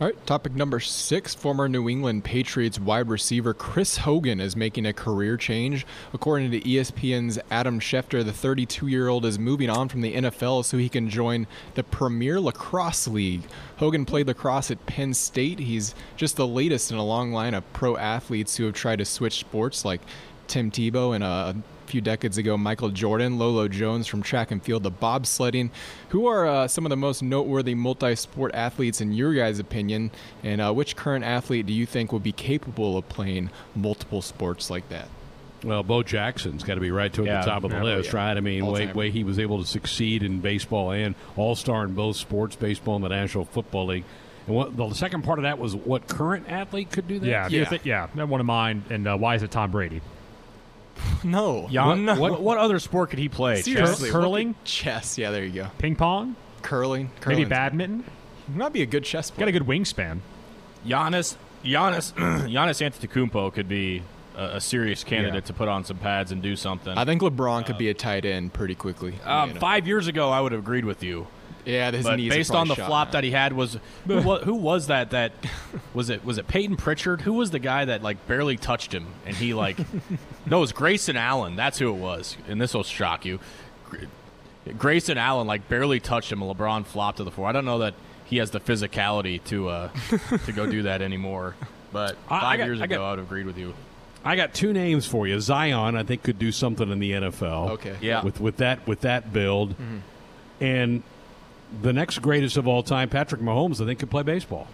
All right, topic number six. Former New England Patriots wide receiver Chris Hogan is making a career change. According to ESPN's Adam Schefter, the 32 year old is moving on from the NFL so he can join the Premier Lacrosse League. Hogan played lacrosse at Penn State. He's just the latest in a long line of pro athletes who have tried to switch sports, like Tim Tebow and a few decades ago, Michael Jordan, Lolo Jones from track and field, the bobsledding. Who are uh, some of the most noteworthy multi sport athletes in your guys' opinion? And uh, which current athlete do you think will be capable of playing multiple sports like that? Well, Bo Jackson's got to be right to Yeah, the top of the list, yeah. right? I mean, way, way he was able to succeed in baseball and All Star in both sports, baseball and the National Football League. And what the second part of that was what current athlete could do that? Yeah, Yeah. thi- yeah, that one of mine. And uh, why is it Tom Brady? *laughs* No. Jan, what, what other sport could he play? Seriously, Cur- curling? Chess. Yeah, there you go. Ping pong? Curling. Maybe Curling's- badminton? Might be a good chess player. Got a good wingspan. Giannis, Giannis, *clears throat* Giannis Antetokounmpo could be a, a serious candidate to put on some pads and do something. I think LeBron could be a tight end pretty quickly. um, Five years ago, I would have agreed with you. Yeah, his but knees are based on the shot flop now. that he had, was who, who was that? That was it? Was it Payton Pritchard? Who was the guy that like barely touched him and he like? *laughs* no, it was Grayson Allen. That's who it was. And this will shock you. Grayson Allen like barely touched him. and LeBron flopped to the floor. I don't know that he has the physicality to uh *laughs* to go do that anymore. But I- I five got- years I ago, got- I would have agreed with you. I got two names for you. Zion, I think, could do something in the NFL. Okay. Yeah. With with that with that build, and the next greatest of all time, Patrick Mahomes, I think, could play baseball.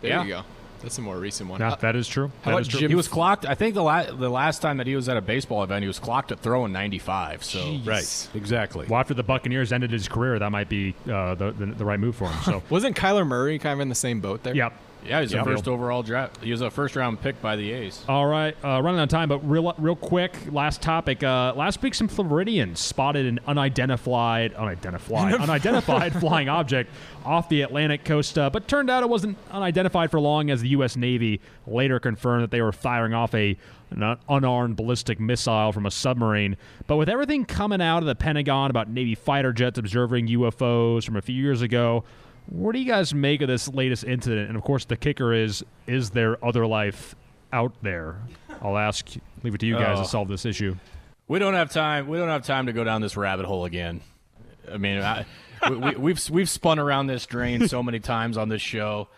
There Yeah. you go. That's a more recent one. Yeah, Uh, that is true. how That about is true. Jim He was clocked. I think the la- the last time that he was at a baseball event, he was clocked at throwing 95. So Jeez. Right. Exactly. Well, after the Buccaneers ended his career, that might be uh, the, the the right move for him. So, *laughs* Wasn't Kyler Murray kind of in the same boat there? yeah. Yeah, he's Yeah. a first overall draft. He was a first round pick by the A's. All right, uh, running out of time, but real real quick, last topic. Uh, last week, some Floridians spotted an unidentified, unidentified, *laughs* unidentified flying object off the Atlantic coast, uh, but turned out it wasn't unidentified for long, as the U.S. Navy later confirmed that they were firing off a an unarmed ballistic missile from a submarine. But with everything coming out of the Pentagon about Navy fighter jets observing UFOs from a few years ago. What do you guys make of this latest incident? And of course, the kicker is: is there other life out there? I'll ask, leave it to you guys Oh. to solve this issue. We don't have time. We don't have time to go down this rabbit hole again. I mean, I, we, we, we've we've spun around this drain so many times on this show.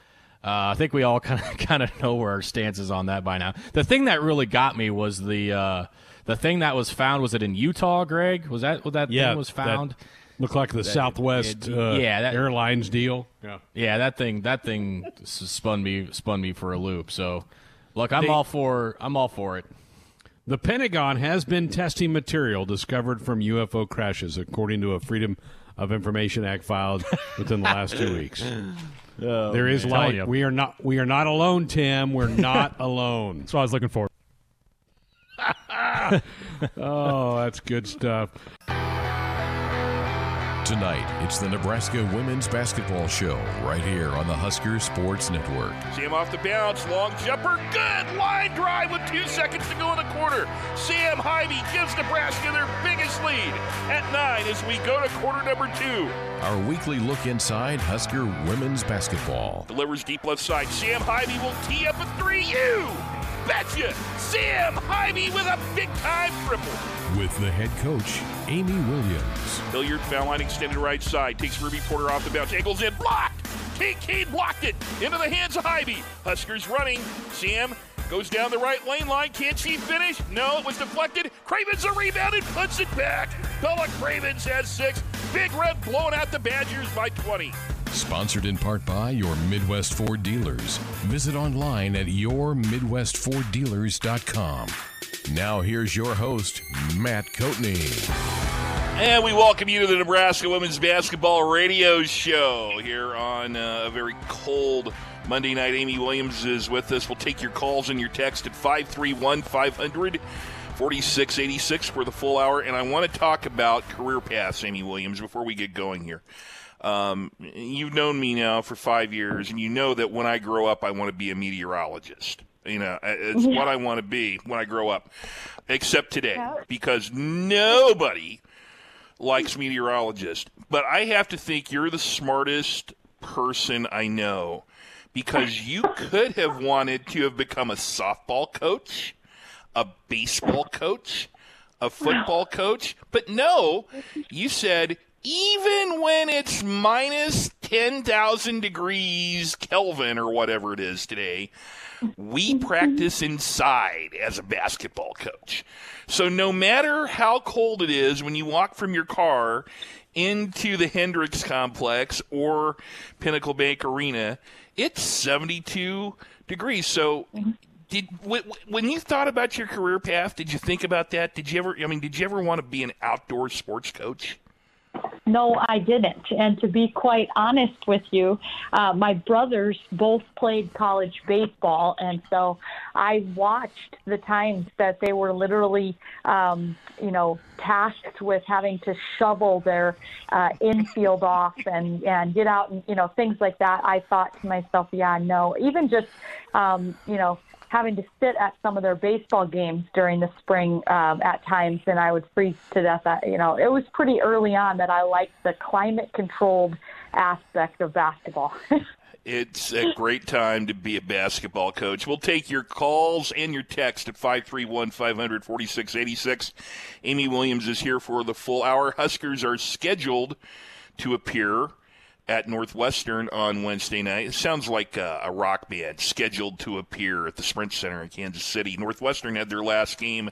Uh, I think we all kind of *laughs* kind of know where our stance is on that by now. The thing that really got me was the uh, the thing that was found. Was it in Utah, Greg? Was that what that Yeah, thing was that found? Looked like the Southwest it- uh, yeah, that- Airlines deal. Yeah. Yeah, that thing that thing spun me spun me for a loop. So, look, I'm They- all for I'm all for it. The Pentagon has been testing material discovered from UFO crashes, according to a Freedom of Information Act filed within the last two weeks. *laughs* there is man. light. We are not. We are not alone, Tim. We're not *laughs* alone. That's what I was looking for. *laughs* Oh, that's good stuff. Tonight, it's the Nebraska Women's Basketball Show right here on the Husker Sports Network. Sam off the bounce, long jumper, good line drive with two seconds to go in the quarter. Sam Haiby gives Nebraska their biggest lead at nine as we go to quarter number two. Our weekly look inside Husker women's basketball. Delivers deep left side. Sam Haiby will tee up a three. You betcha! Sam Haiby with a big time triple. With the head coach, Amy Williams. Hilliard foul line extended right side. Takes Ruby Porter off the bounce. Angles in. Blocked. Kincaid blocked it. Into the hands of Haiby. Huskers running. Sam goes down the right lane line. Can't she finish? No, it was deflected. Cravens a rebound and puts it back. Bella Cravens has six. Big Red blowing out the Badgers by 20. Sponsored in part by your Midwest Ford dealers. Visit online at yourmidwestforddealers.com. Now here's your host, Matt Coatney. And we welcome you to the Nebraska Women's Basketball Radio Show here on uh, a very cold Monday night. Amy Williams is with us. We'll take your calls and your text at 531 500 4686 for the full hour. And I want to talk about career paths, Amy Williams, before we get going here. Um, you've known me now for five years, and you know that when I grow up, I want to be a meteorologist. You know, it's what I want to be when I grow up, except today, because nobody likes meteorologists. But I have to think you're the smartest person I know because you could have wanted to have become a softball coach, a baseball coach, a football coach, but no, you said even when it's minus 10,000 degrees Kelvin or whatever it is today, we *laughs* practice inside as a basketball coach. So no matter how cold it is when you walk from your car into the Hendricks complex or Pinnacle Bank Arena, it's 72 degrees. So did when you thought about your career path, did you think about that? Did you ever I mean, did you ever want to be an outdoor sports coach? No, I didn't. And to be quite honest with you, uh, my brothers both played college baseball, and so I watched the times that they were literally, um, you know, tasked with having to shovel their uh, infield off and and get out and you know things like that. I thought to myself, yeah, no. Even just, um, you know having to sit at some of their baseball games during the spring um, at times, and I would freeze to death. I, you know, it was pretty early on that I liked the climate-controlled aspect of basketball. *laughs* It's a great time to be a basketball coach. We'll take your calls and your text at 531 500 4686. Amy Williams is here for the full hour. Huskers are scheduled to appear at Northwestern on Wednesday night. It sounds like a, a, rock band scheduled to appear at the Sprint Center in Kansas City. Northwestern had their last game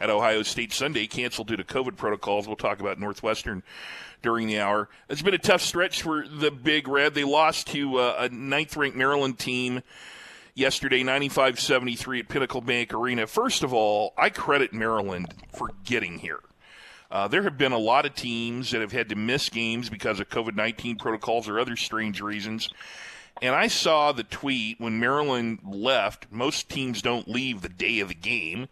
at Ohio State Sunday canceled due to COVID protocols. We'll talk about Northwestern during the hour. It's been a tough stretch for the Big Red. They lost to uh, a ninth ranked Maryland team yesterday, 95 73 at Pinnacle Bank Arena. First of all, I credit Maryland for getting here. Uh, there have been a lot of teams that have had to miss games because of COVID 19 protocols or other strange reasons. And I saw the tweet when Maryland left. Most teams don't leave the day of the game.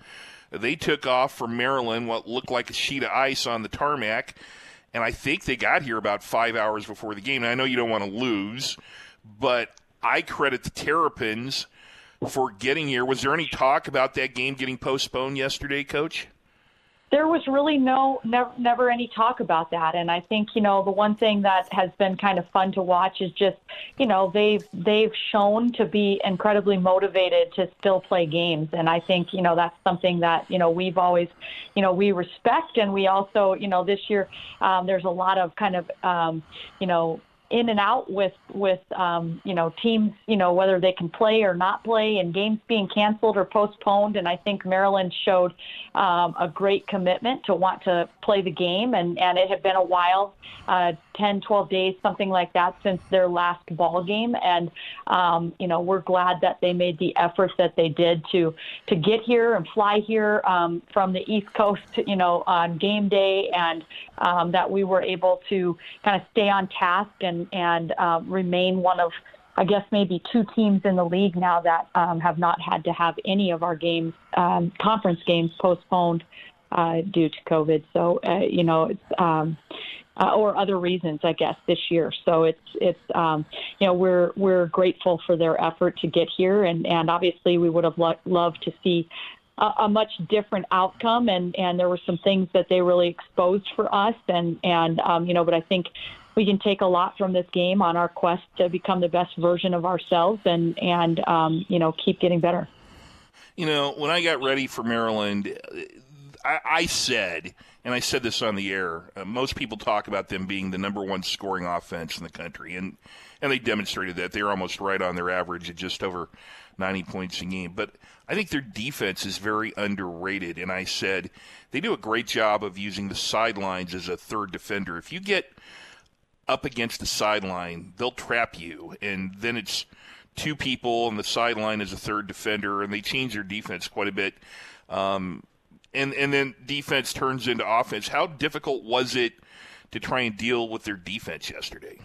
They took off from Maryland, what looked like a sheet of ice on the tarmac. And I think they got here about five hours before the game. And I know you don't want to lose, but I credit the Terrapins for getting here. Was there any talk about that game getting postponed yesterday, Coach? There was really no never, never any talk about that. And i think you know the one thing that has been kind of fun to watch is just you know they've they've shown to be incredibly motivated to still play games. And i think you know that's something that you know we've always you know we respect. And we also you know this year um, there's a lot of kind of um, you know in and out with with um, you know teams you know whether they can play or not play and games being canceled or postponed. And I think Maryland showed um, a great commitment to want to play the game. And and it had been a while uh, 10 12 days something like that since their last ball game and um, you know we're glad that they made the effort that they did to to get here and fly here um, from the East Coast you know on game day and um, that we were able to kind of stay on task and and uh, remain one of I guess maybe two teams in the league now that um, have not had to have any of our games, um, conference games, postponed uh, due to COVID. So uh, you know, it's um, uh, or other reasons, I guess, this year. So it's it's um, you know we're we're grateful for their effort to get here, and and obviously we would have lo- loved to see a, much different outcome. And, and there were some things that they really exposed for us. And, and um, you know, but I think we can take a lot from this game on our quest to become the best version of ourselves and, and um, you know, keep getting better. You know, when I got ready for Maryland, I, I said, and I said this on the air, uh, most people talk about them being the number one scoring offense in the country. And, and they demonstrated that. They're almost right on their average at just over 90 points a game. But I think their defense is very underrated. And I said they do a great job of using the sidelines as a third defender. If you get up against the sideline, they'll trap you. And then it's two people on the sideline as a third defender, and they change their defense quite a bit. Um, and, and then defense turns into offense. How difficult was it to try and deal with their defense yesterday?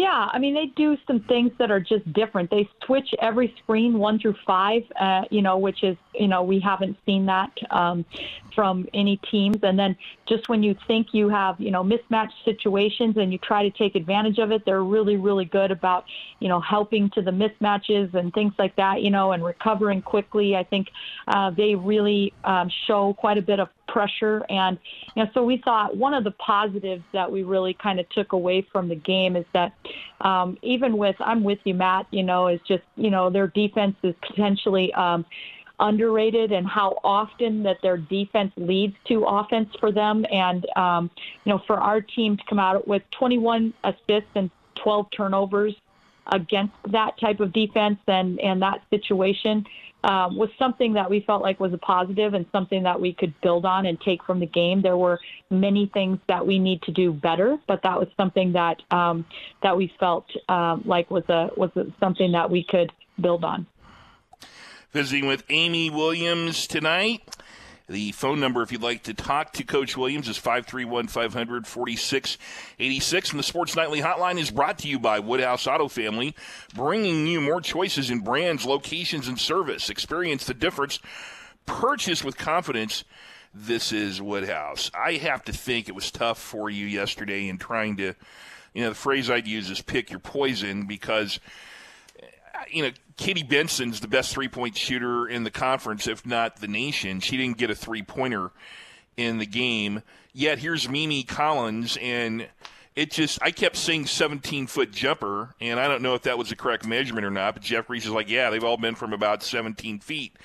Yeah, I mean they do some things that are just different. They switch every screen one through five, uh, you know, which is you know we haven't seen that um, from any teams. And then just when you think you have you know mismatched situations and you try to take advantage of it, they're really really good about you know helping to the mismatches and things like that, you know, and recovering quickly. I think uh, they really um, show quite a bit of pressure. And you know, so we thought one of the positives that we really kind of took away from the game is that um, even with I'm with you, Matt. You know, is just you know their defense is potentially. Um, underrated and how often that their defense leads to offense for them. And, um, you know, for our team to come out with 21 assists and 12 turnovers against that type of defense and, and that situation um, was something that we felt like was a positive and something that we could build on and take from the game. There were many things that we need to do better, but that was something that um, that we felt um, like was a was a, something that we could build on visiting with Amy Williams tonight. The phone number, if you'd like to talk to Coach Williams, is 531 500 4686. And the Sports Nightly Hotline is brought to you by Woodhouse Auto Family, bringing you more choices in brands, locations, and service. Experience the difference. Purchase with confidence. This is Woodhouse. I have to think it was tough for you yesterday in trying to, you know, the phrase I'd use is pick your poison because you know, Katie Benzan's the best three point shooter in the conference, if not the nation. She didn't get a three pointer in the game. Yet here's Mimi Collins, and it just, I kept seeing 17 foot jumper, and I don't know if that was the correct measurement or not, but Jeff Reese is like, yeah, they've all been from about 17 feet.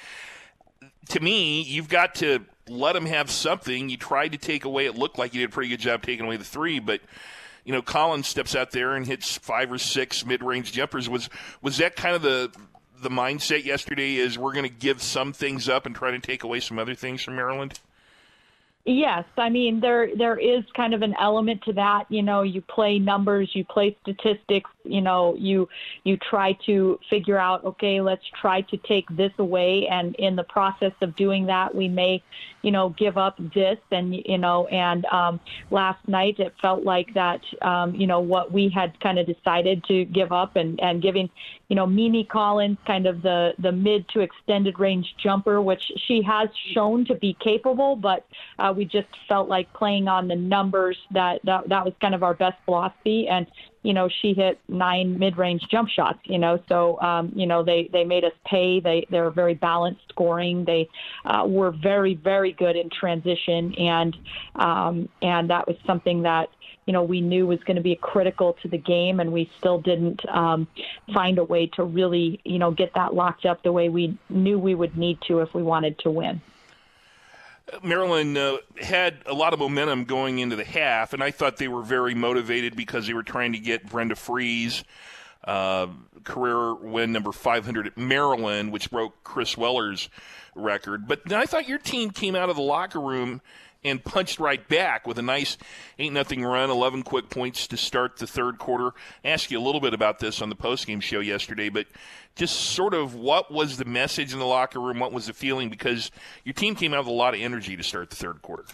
To me, you've got to let them have something. You tried to take away, it looked like you did a pretty good job taking away the three, but you know, Collins steps out there and hits five or six mid-range jumpers. Was was that kind of the the mindset yesterday? Is we're going to give some things up and try to take away some other things from Maryland? Yes, I mean there there is kind of an element to that. You know, you play numbers, you play statistics. You know, you you try to figure out, okay, let's try to take this away, and in the process of doing that, we may, you know, give up this, and you know, and um, last night it felt like that, um, you know, what we had kind of decided to give up, and and giving, you know, Mimi Collins kind of the the mid to extended range jumper, which she has shown to be capable, but uh, we just felt like playing on the numbers that, that that was kind of our best philosophy. And you know she hit nine mid-range jump shots you know so um, you know they they made us pay. They they're very balanced scoring. They uh, were very very good in transition and um, and that was something that you know we knew was going to be critical to the game and we still didn't um, find a way to really you know get that locked up the way we knew we would need to if we wanted to win Maryland uh, had a lot of momentum going into the half, and I thought they were very motivated because they were trying to get Brenda Frese uh, career win number 500 at Maryland, which broke Chris Weller's record. But I thought your team came out of the locker room and punched right back with a nice 8 nothing run, 11 quick points to start the third quarter. I asked you a little bit about this on the postgame show yesterday, but just sort of what was the message in the locker room? What was the feeling? Because your team came out with a lot of energy to start the third quarter.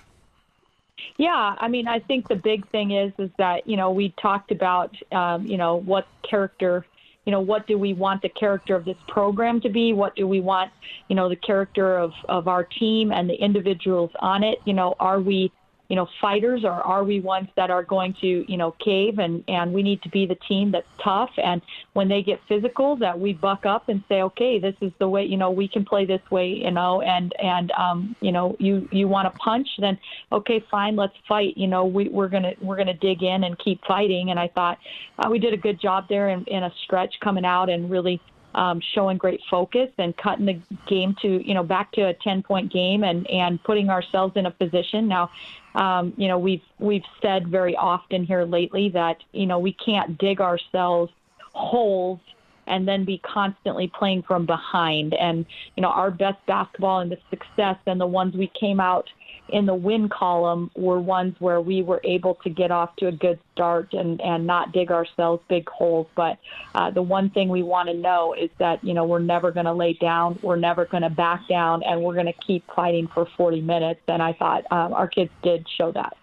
Yeah, I mean, I think the big thing is is that you know we talked about um, you know what character you know, what do we want the character of this program to be? What do we want, you know, the character of, of our team and the individuals on it? You know, are we you know, fighters or are we ones that are going to, you know, cave and, and we need to be the team that's tough and when they get physical that we buck up and say, okay, this is the way, you know, we can play this way, you know, and, and, um, you know, you, you want to punch, then okay, fine, let's fight. You know, we, we're going to, we're going to dig in and keep fighting. And I thought uh, we did a good job there in, in a stretch coming out and really, um, showing great focus and cutting the game to you know back to a 10 point game and and putting ourselves in a position now um, you know, we've we've said very often here lately that you know we can't dig ourselves holes and then be constantly playing from behind. And you know, our best basketball and the success and the ones we came out in the win column were ones where we were able to get off to a good start and, and not dig ourselves big holes. But uh, the one thing we want to know is that, you know, we're never going to lay down, we're never going to back down, and we're going to keep fighting for 40 minutes. And I thought um, our kids did show that.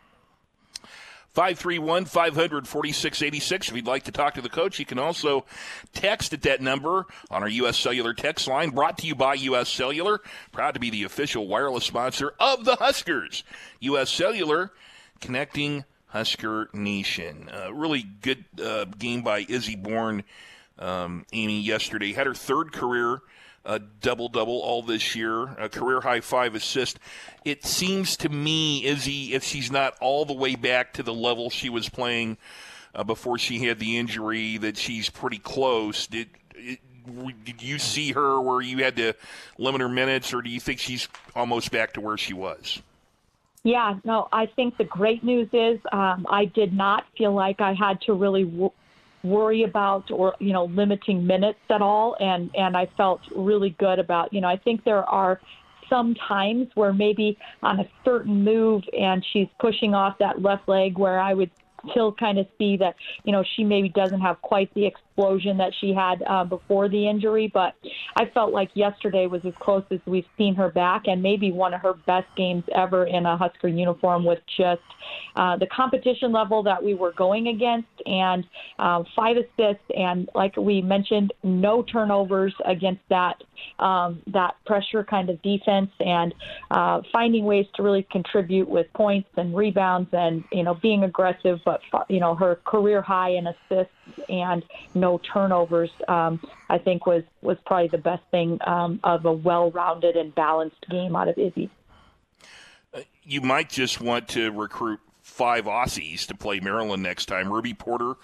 531 500 4686. If you'd like to talk to the coach, you can also text at that number on our U.S. Cellular text line, brought to you by U.S. Cellular. Proud to be the official wireless sponsor of the Huskers. U.S. Cellular connecting Husker Nation. Uh, really good uh, game by Izzy Bourne, um, Amy, yesterday. Had her third career a double double all this year, a career high five assist. It seems to me, Izzy, if she's not all the way back to the level she was playing uh, before she had the injury that she's pretty close. Did did you see her where you had to limit her minutes, or do you think she's almost back to where she was? Yeah, no, I think the great news is um, I did not feel like I had to really w- worry about or you know limiting minutes at all, and and I felt really good about you know I think there are some times where maybe on a certain move and she's pushing off that left leg where I would still kind of see that you know she maybe doesn't have quite the explosion that she had uh, before the injury. But I felt like yesterday was as close as we've seen her back, and maybe one of her best games ever in a Husker uniform with just uh, the competition level that we were going against, and uh, five assists, and like we mentioned, no turnovers against that um, that pressure kind of defense, and uh, finding ways to really contribute with points and rebounds, and you know being aggressive. But you know her career high in assists and no turnovers, um, I think was was probably the best thing um, of a well-rounded and balanced game out of Izzy. Uh, you might just want to recruit five Aussies to play Maryland next time. Ruby Porter,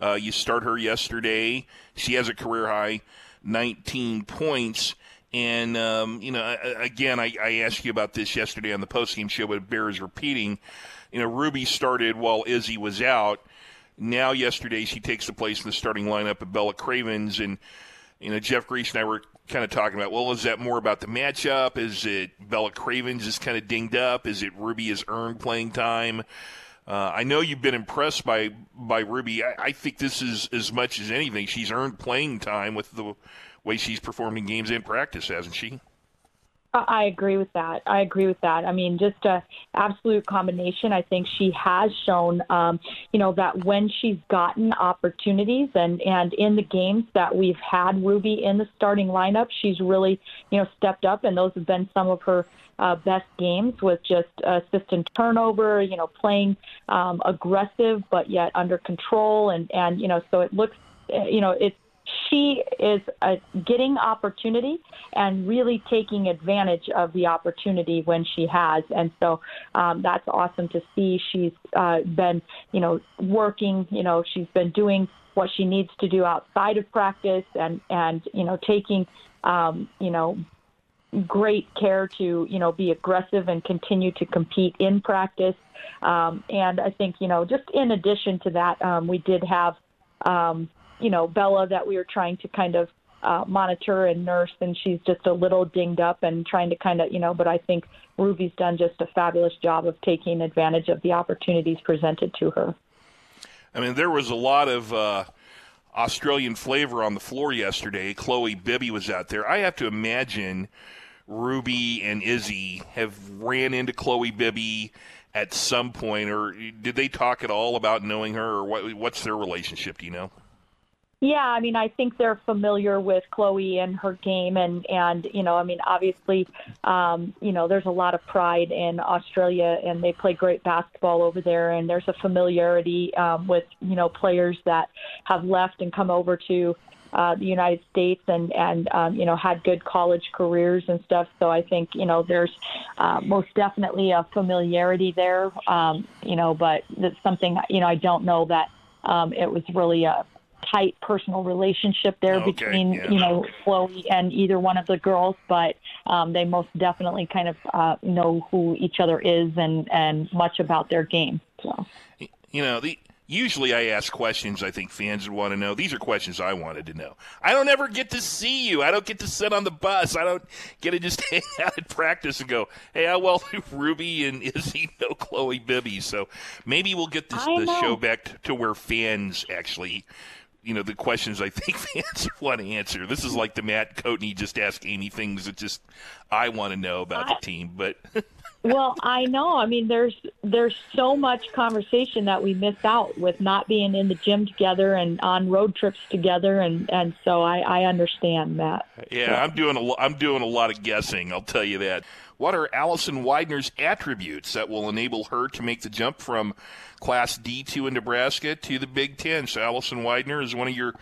uh, you start her yesterday. She has a career high 19 points. And, um, you know, again, I, I, asked you about this yesterday on the postgame show, but it bears repeating. You know, Ruby started while Izzy was out. Now, yesterday, she takes the place in the starting lineup of Bella Cravens. And, you know, Jeff Griesch and I were kind of talking about, well, is that more about the matchup? Is it Bella Cravens is kind of dinged up? Is it Ruby has earned playing time? Uh, I know you've been impressed by by Ruby. I, I, think this is as much as anything. She's earned playing time with the way she's performing games and practice, hasn't she? I agree with that. I agree with that. I mean, just a absolute combination. I think she has shown, um, you know, that when she's gotten opportunities and and in the games that we've had Ruby in the starting lineup, she's really, you know, stepped up, and those have been some of her uh, best games with just assist and turnover. You know, playing um, aggressive but yet under control, and and you know, so it looks, you know, it's she is getting opportunity and really taking advantage of the opportunity when she has. And so um, that's awesome to see. She's uh, been, you know, working, you know, she's been doing what she needs to do outside of practice and, and you know, taking, um, you know, great care to, you know, be aggressive and continue to compete in practice. Um, and I think, you know, just in addition to that, um, we did have, um, you know, Bella that we were trying to kind of uh, monitor and nurse, and she's just a little dinged up and trying to kind of, you know, but I think Ruby's done just a fabulous job of taking advantage of the opportunities presented to her. I mean, there was a lot of uh, Australian flavor on the floor yesterday. Chloe Bibby was out there. I have to imagine Ruby and Izzy have ran into Chloe Bibby at some point, or did they talk at all about knowing her, or what, what's their relationship? Do you know? Yeah, I mean, I think they're familiar with Chloe and her game, and and you know, I mean, obviously, um, you know, there's a lot of pride in Australia, and they play great basketball over there, and there's a familiarity um, with you know players that have left and come over to uh, the United States and and um, you know had good college careers and stuff. So I think you know there's uh, most definitely a familiarity there. Um, you know, but that's something you know I don't know that um, it was really a tight personal relationship there okay, between yeah. you know Chloe and either one of the girls, but um, they most definitely kind of uh, know who each other is and and much about their game. So you know the. Usually, I ask questions I think fans would want to know. These are questions I wanted to know. I don't ever get to see you. I don't get to sit on the bus. I don't get to just *laughs* hang out at practice and go, "Hey, how well do *laughs* Ruby and Izzy know Chloe Bibby?" So maybe we'll get this, the show back to where fans actually you know the questions I think *laughs* fans want to answer. This is like the Matt Coatney just ask Amy things that just I want to know about the team. But *laughs* well, I know. I mean, there's there's so much conversation that we miss out with not being in the gym together and on road trips together, and and so I, I understand that. Yeah. I'm doing a I'm doing a lot of guessing. I'll tell you that. What are Allison Weidner's attributes that will enable her to make the jump from Class D2 in Nebraska to the Big Ten? So Allison Widener is one of your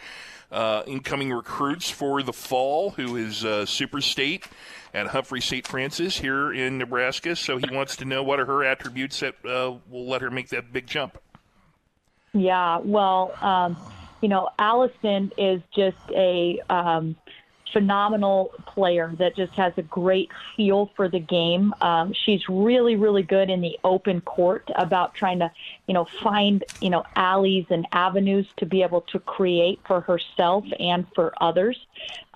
uh, incoming recruits for the fall, who is uh, super state at Humphrey St. Francis here in Nebraska. So he wants to know what are her attributes that uh, will let her make that big jump. Yeah, well, um, you know, Allison is just a um, phenomenal player that just has a great feel for the game. Um, she's really, really good in the open court about trying to, you know, find, you know, alleys and avenues to be able to create for herself and for others.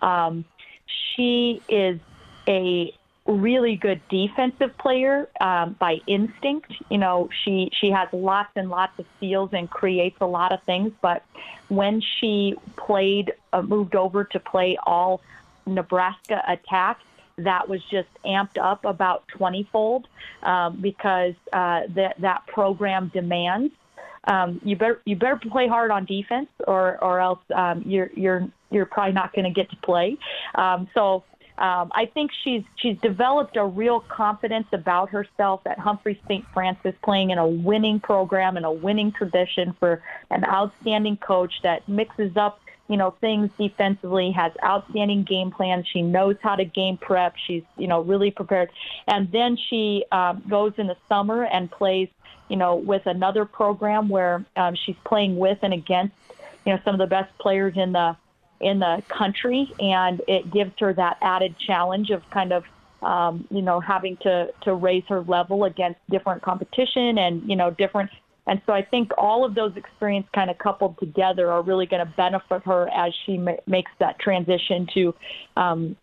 Um, she is a really good defensive player um, by instinct. You know, she she has lots and lots of steals and creates a lot of things. But when she played, uh, moved over to play all Nebraska attack, that was just amped up about 20 fold um, because uh, that that program demands. Um, you better you better play hard on defense, or or else um, you're you're you're probably not going to get to play. Um, so um, I think she's she's developed a real confidence about herself at Humphrey St. Francis, playing in a winning program and a winning tradition for an outstanding coach that mixes up you know things defensively, has outstanding game plans. She knows how to game prep. She's you know really prepared, and then she um, goes in the summer and plays you know with another program where um, she's playing with and against you know some of the best players in the in the country, and it gives her that added challenge of kind of um, you know having to to raise her level against different competition and you know different. And so I think all of those experiences kind of coupled together are really going to benefit her as she ma- makes that transition to um,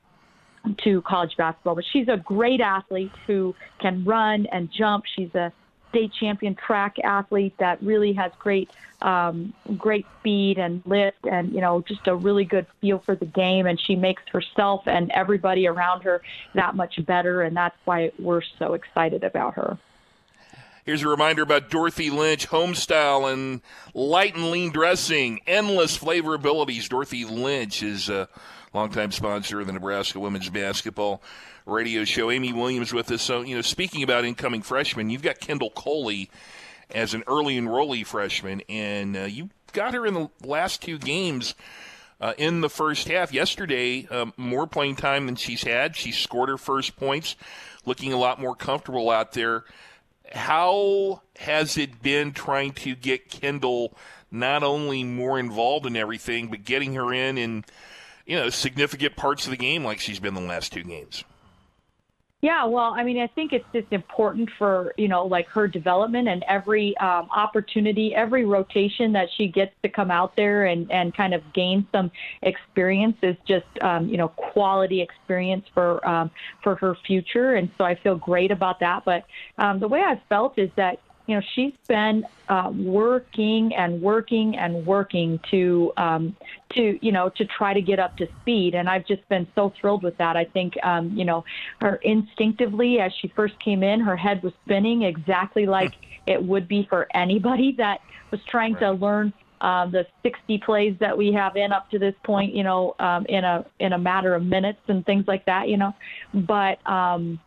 to college basketball. But she's a great athlete who can run and jump. She's a state champion track athlete that really has great um, great speed and lift and you know just a really good feel for the game and she makes herself and everybody around her that much better and that's why we're so excited about her. Here's a reminder about Dorothy Lynch Homestyle and light and lean dressing, endless flavor abilities. Dorothy Lynch is a longtime sponsor of the Nebraska women's basketball radio show. Amy Williams with us. So, you know, speaking about incoming freshmen, you've got Kendall Coley as an early enrollee freshman, and uh, you got her in the last two games. Uh, in the first half. Yesterday, um, more playing time than she's had. She scored her first points, looking a lot more comfortable out there. How has it been trying to get Kendall not only more involved in everything, but getting her in in you know significant parts of the game like she's been the last two games? Yeah, well, I mean, I think it's just important for you know, like her development and every um, opportunity, every rotation that she gets to come out there and and kind of gain some experience is just um, you know quality experience for um, for her future, and so I feel great about that. But um, the way I've felt is that you know, she's been uh, working and working and working to um, to you know to try to get up to speed, and I've just been so thrilled with that. I think um, you know her instinctively as she first came in, her head was spinning exactly like it would be for anybody that was trying right. to learn um, the 60 plays that we have in up to this point, you know, um, in a in a matter of minutes and things like that, you know. But um,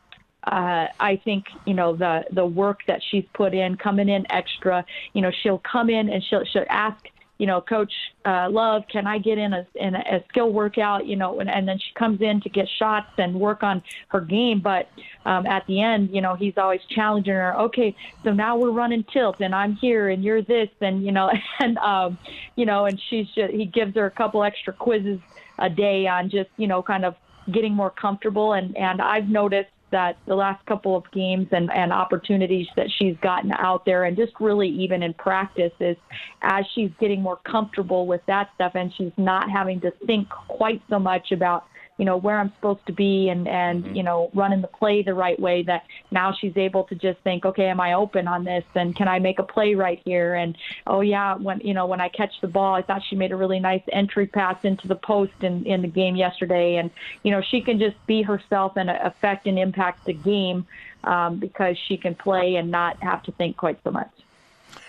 uh, I think you know the the work that she's put in, coming in extra. You know, she'll come in and she'll she'll ask you know, Coach uh, Love, can I get in a in a, skill workout? You know, and, and then she comes in to get shots and work on her game. But um, at the end, you know, he's always challenging her. Okay, so now we're running tilt, and I'm here, and you're this, and you know, *laughs* and um, you know, and she's just he gives her a couple extra quizzes a day on just you know, kind of getting more comfortable. And and I've noticed that the last couple of games and, and opportunities that she's gotten out there and just really even in practice is as she's getting more comfortable with that stuff and she's not having to think quite so much about you know where I'm supposed to be and and mm-hmm. you know running the play the right way that now she's able to just think okay am I open on this and can I make a play right here and oh yeah when you know when I catch the ball I thought she made a really nice entry pass into the post in in the game yesterday and you know she can just be herself and affect and impact the game um, because she can play and not have to think quite so much.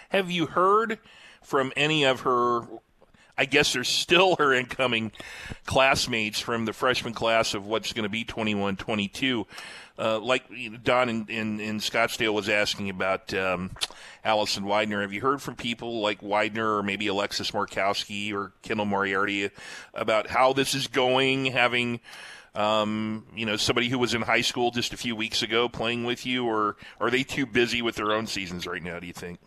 Have you heard from any of her I guess there's still her incoming classmates from the freshman class of what's going to be 21 22. Uh, like Don in, in, in, Scottsdale was asking about um, Allison Weidner. Have you heard from people like Weidner or maybe Alexis Markowski or Kendall Moriarty about how this is going, having um, you know somebody who was in high school just a few weeks ago playing with you, or are they too busy with their own seasons right now? Do you think?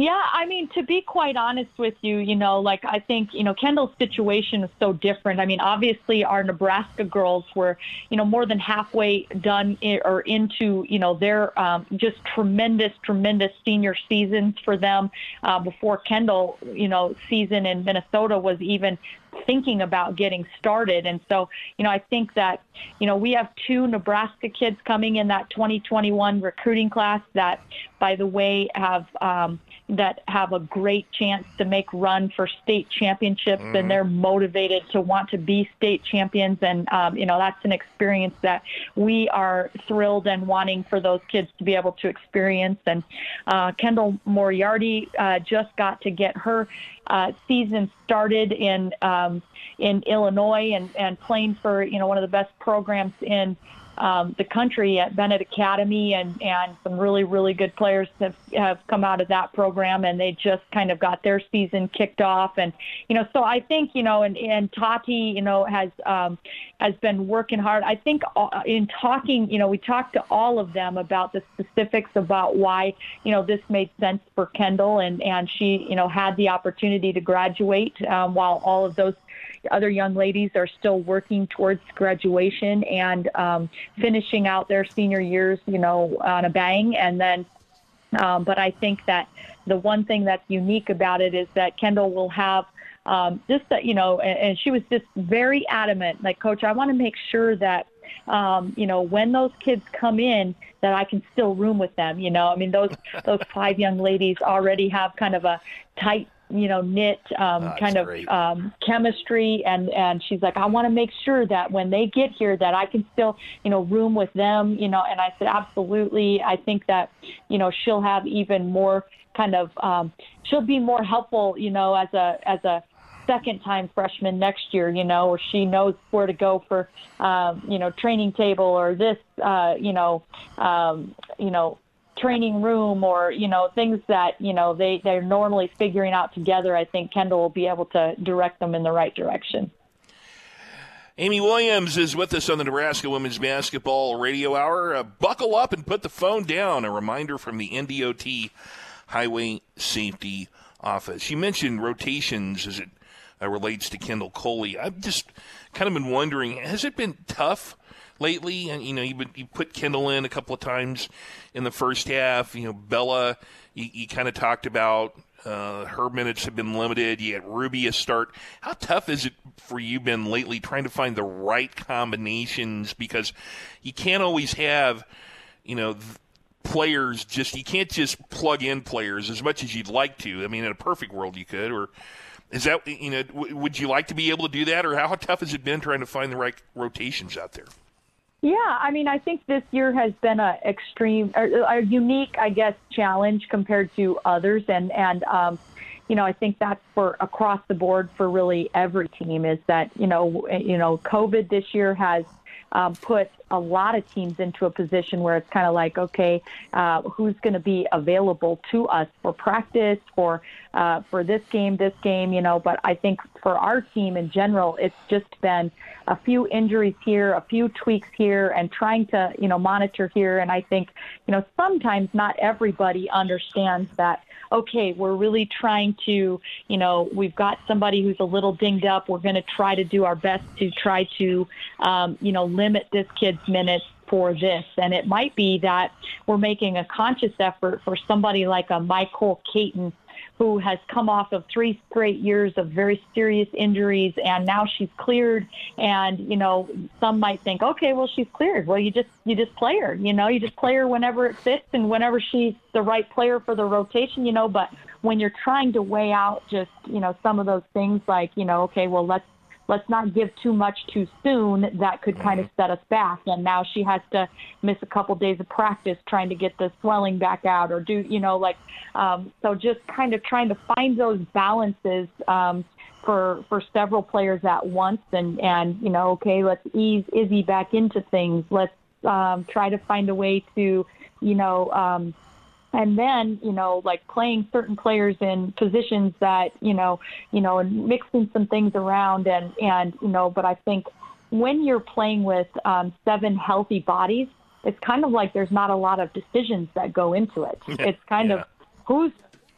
Yeah, I mean, to be quite honest with you, you know, like I think, you know, Kendall's situation is so different. I mean, obviously, our Nebraska girls were, you know, more than halfway done i- or into, you know, their um, just tremendous, tremendous senior seasons for them uh, before Kendall, you know, season in Minnesota was even thinking about getting started. And so, you know, I think that, you know, we have two Nebraska kids coming in that 2021 recruiting class that, by the way, have um, that have a great chance to make run for state championships, Mhm. and they're motivated to want to be state champions. And um, you know, that's an experience that we are thrilled and wanting for those kids to be able to experience. And uh, Kendall Moriarty uh, just got to get her uh, season started in um, in Illinois and, and playing for you know one of the best programs in um, the country at Benet Academy, and and some really really good players have have come out of that program, and they just kind of got their season kicked off, and you know so I think you know and and Tati you know has um, has been working hard. I think uh, in talking you know we talked to all of them about the specifics about why you know this made sense for Kendall, and and she you know had the opportunity to graduate um, while all of those other young ladies are still working towards graduation and um, finishing out their senior years, you know, on a bang. And then, um, but I think that the one thing that's unique about it is that Kendall will have um, just that, you know, and, and she was just very adamant, like, Coach, I want to make sure that um, you know, when those kids come in, that I can still room with them. You know, I mean, those those five young ladies already have kind of a tight, you know, knit um, kind of um, chemistry, and and she's like, I want to make sure that when they get here, that I can still, you know, room with them. You know, and I said, absolutely. I think that, you know, she'll have even more kind of, um, she'll be more helpful, you know, as a as a second time freshman next year, you know, or she knows where to go for, um, you know, training table or this, uh, you know, um, you know, training room or, you know, things that, you know, they, they're normally figuring out together. I think Kendall will be able to direct them in the right direction. Amy Williams is with us on the Nebraska Women's Basketball Radio Hour. Uh, buckle up and put the phone down. A reminder from the NDOT Highway Safety Office. You mentioned rotations as it uh, relates to Kendall Coley. I've just kind of been wondering, has it been tough lately? And you know, you, you put Kendall in a couple of times in the first half. You know, Bella, you, you kind of talked about uh, her minutes have been limited. You had Ruby a start. How tough is it for you been lately trying to find the right combinations because you can't always have, you know. Th- players just you can't just plug in players as much as you'd like to. I mean, in a perfect world, you could, or is that you know? W- would you like to be able to do that, or how tough has it been trying to find the right rotations out there? Yeah, I mean, I think this year has been a extreme, a unique, I guess, challenge compared to others, and and um, you know, I think that's for across the board for really every team is that you know, you know, COVID this year has um, put a lot of teams into a position where it's kind of like, okay, uh, who's going to be available to us for practice, for uh, for this game, this game, you know. But I think for our team in general, it's just been a few injuries here, a few tweaks here, and trying to, you know, monitor here. And I think, you know, sometimes not everybody understands that okay, we're really trying to, you know, we've got somebody who's a little dinged up. We're going to try to do our best to try to, um, you know, limit this kid's minutes for this. And it might be that we're making a conscious effort for somebody like a Michael Caton who has come off of three straight years of very serious injuries and now she's cleared. And you know some might think okay well she's cleared. Well you just you just play her you know you just play her whenever it fits and whenever she's the right player for the rotation you know. But when you're trying to weigh out just you know some of those things like you know okay well let's let's not give too much too soon that could kind of set us back. And now she has to miss a couple days of practice trying to get the swelling back out or do you know like um, so just kind of trying to find those balances um, for for several players at once and and you know okay let's ease izzy back into things. Let's um, try to find a way to you know um, and then you know like playing certain players in positions that you know you know and mixing some things around and and you know but i think when you're playing with um, seven healthy bodies it's kind of like there's not a lot of decisions that go into it. *laughs* It's kind of who's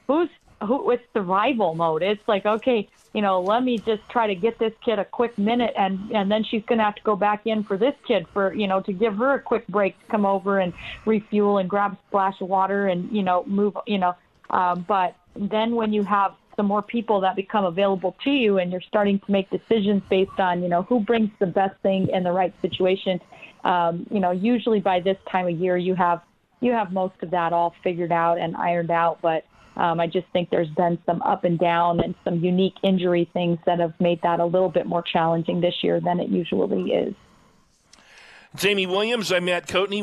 who's who it's survival mode. It's like, okay, you know, let me just try to get this kid a quick minute and and then she's going to have to go back in for this kid for, you know, to give her a quick break to come over and refuel and grab a splash of water and, you know, move, you know, um, but then when you have some more people that become available to you and you're starting to make decisions based on, you know, who brings the best thing in the right situation, um, you know, usually by this time of year you have you have most of that all figured out and ironed out, but um, I just think there's been some up and down and some unique injury things that have made that a little bit more challenging this year than it usually is. Jamie Williams, I'm Matt Coatney.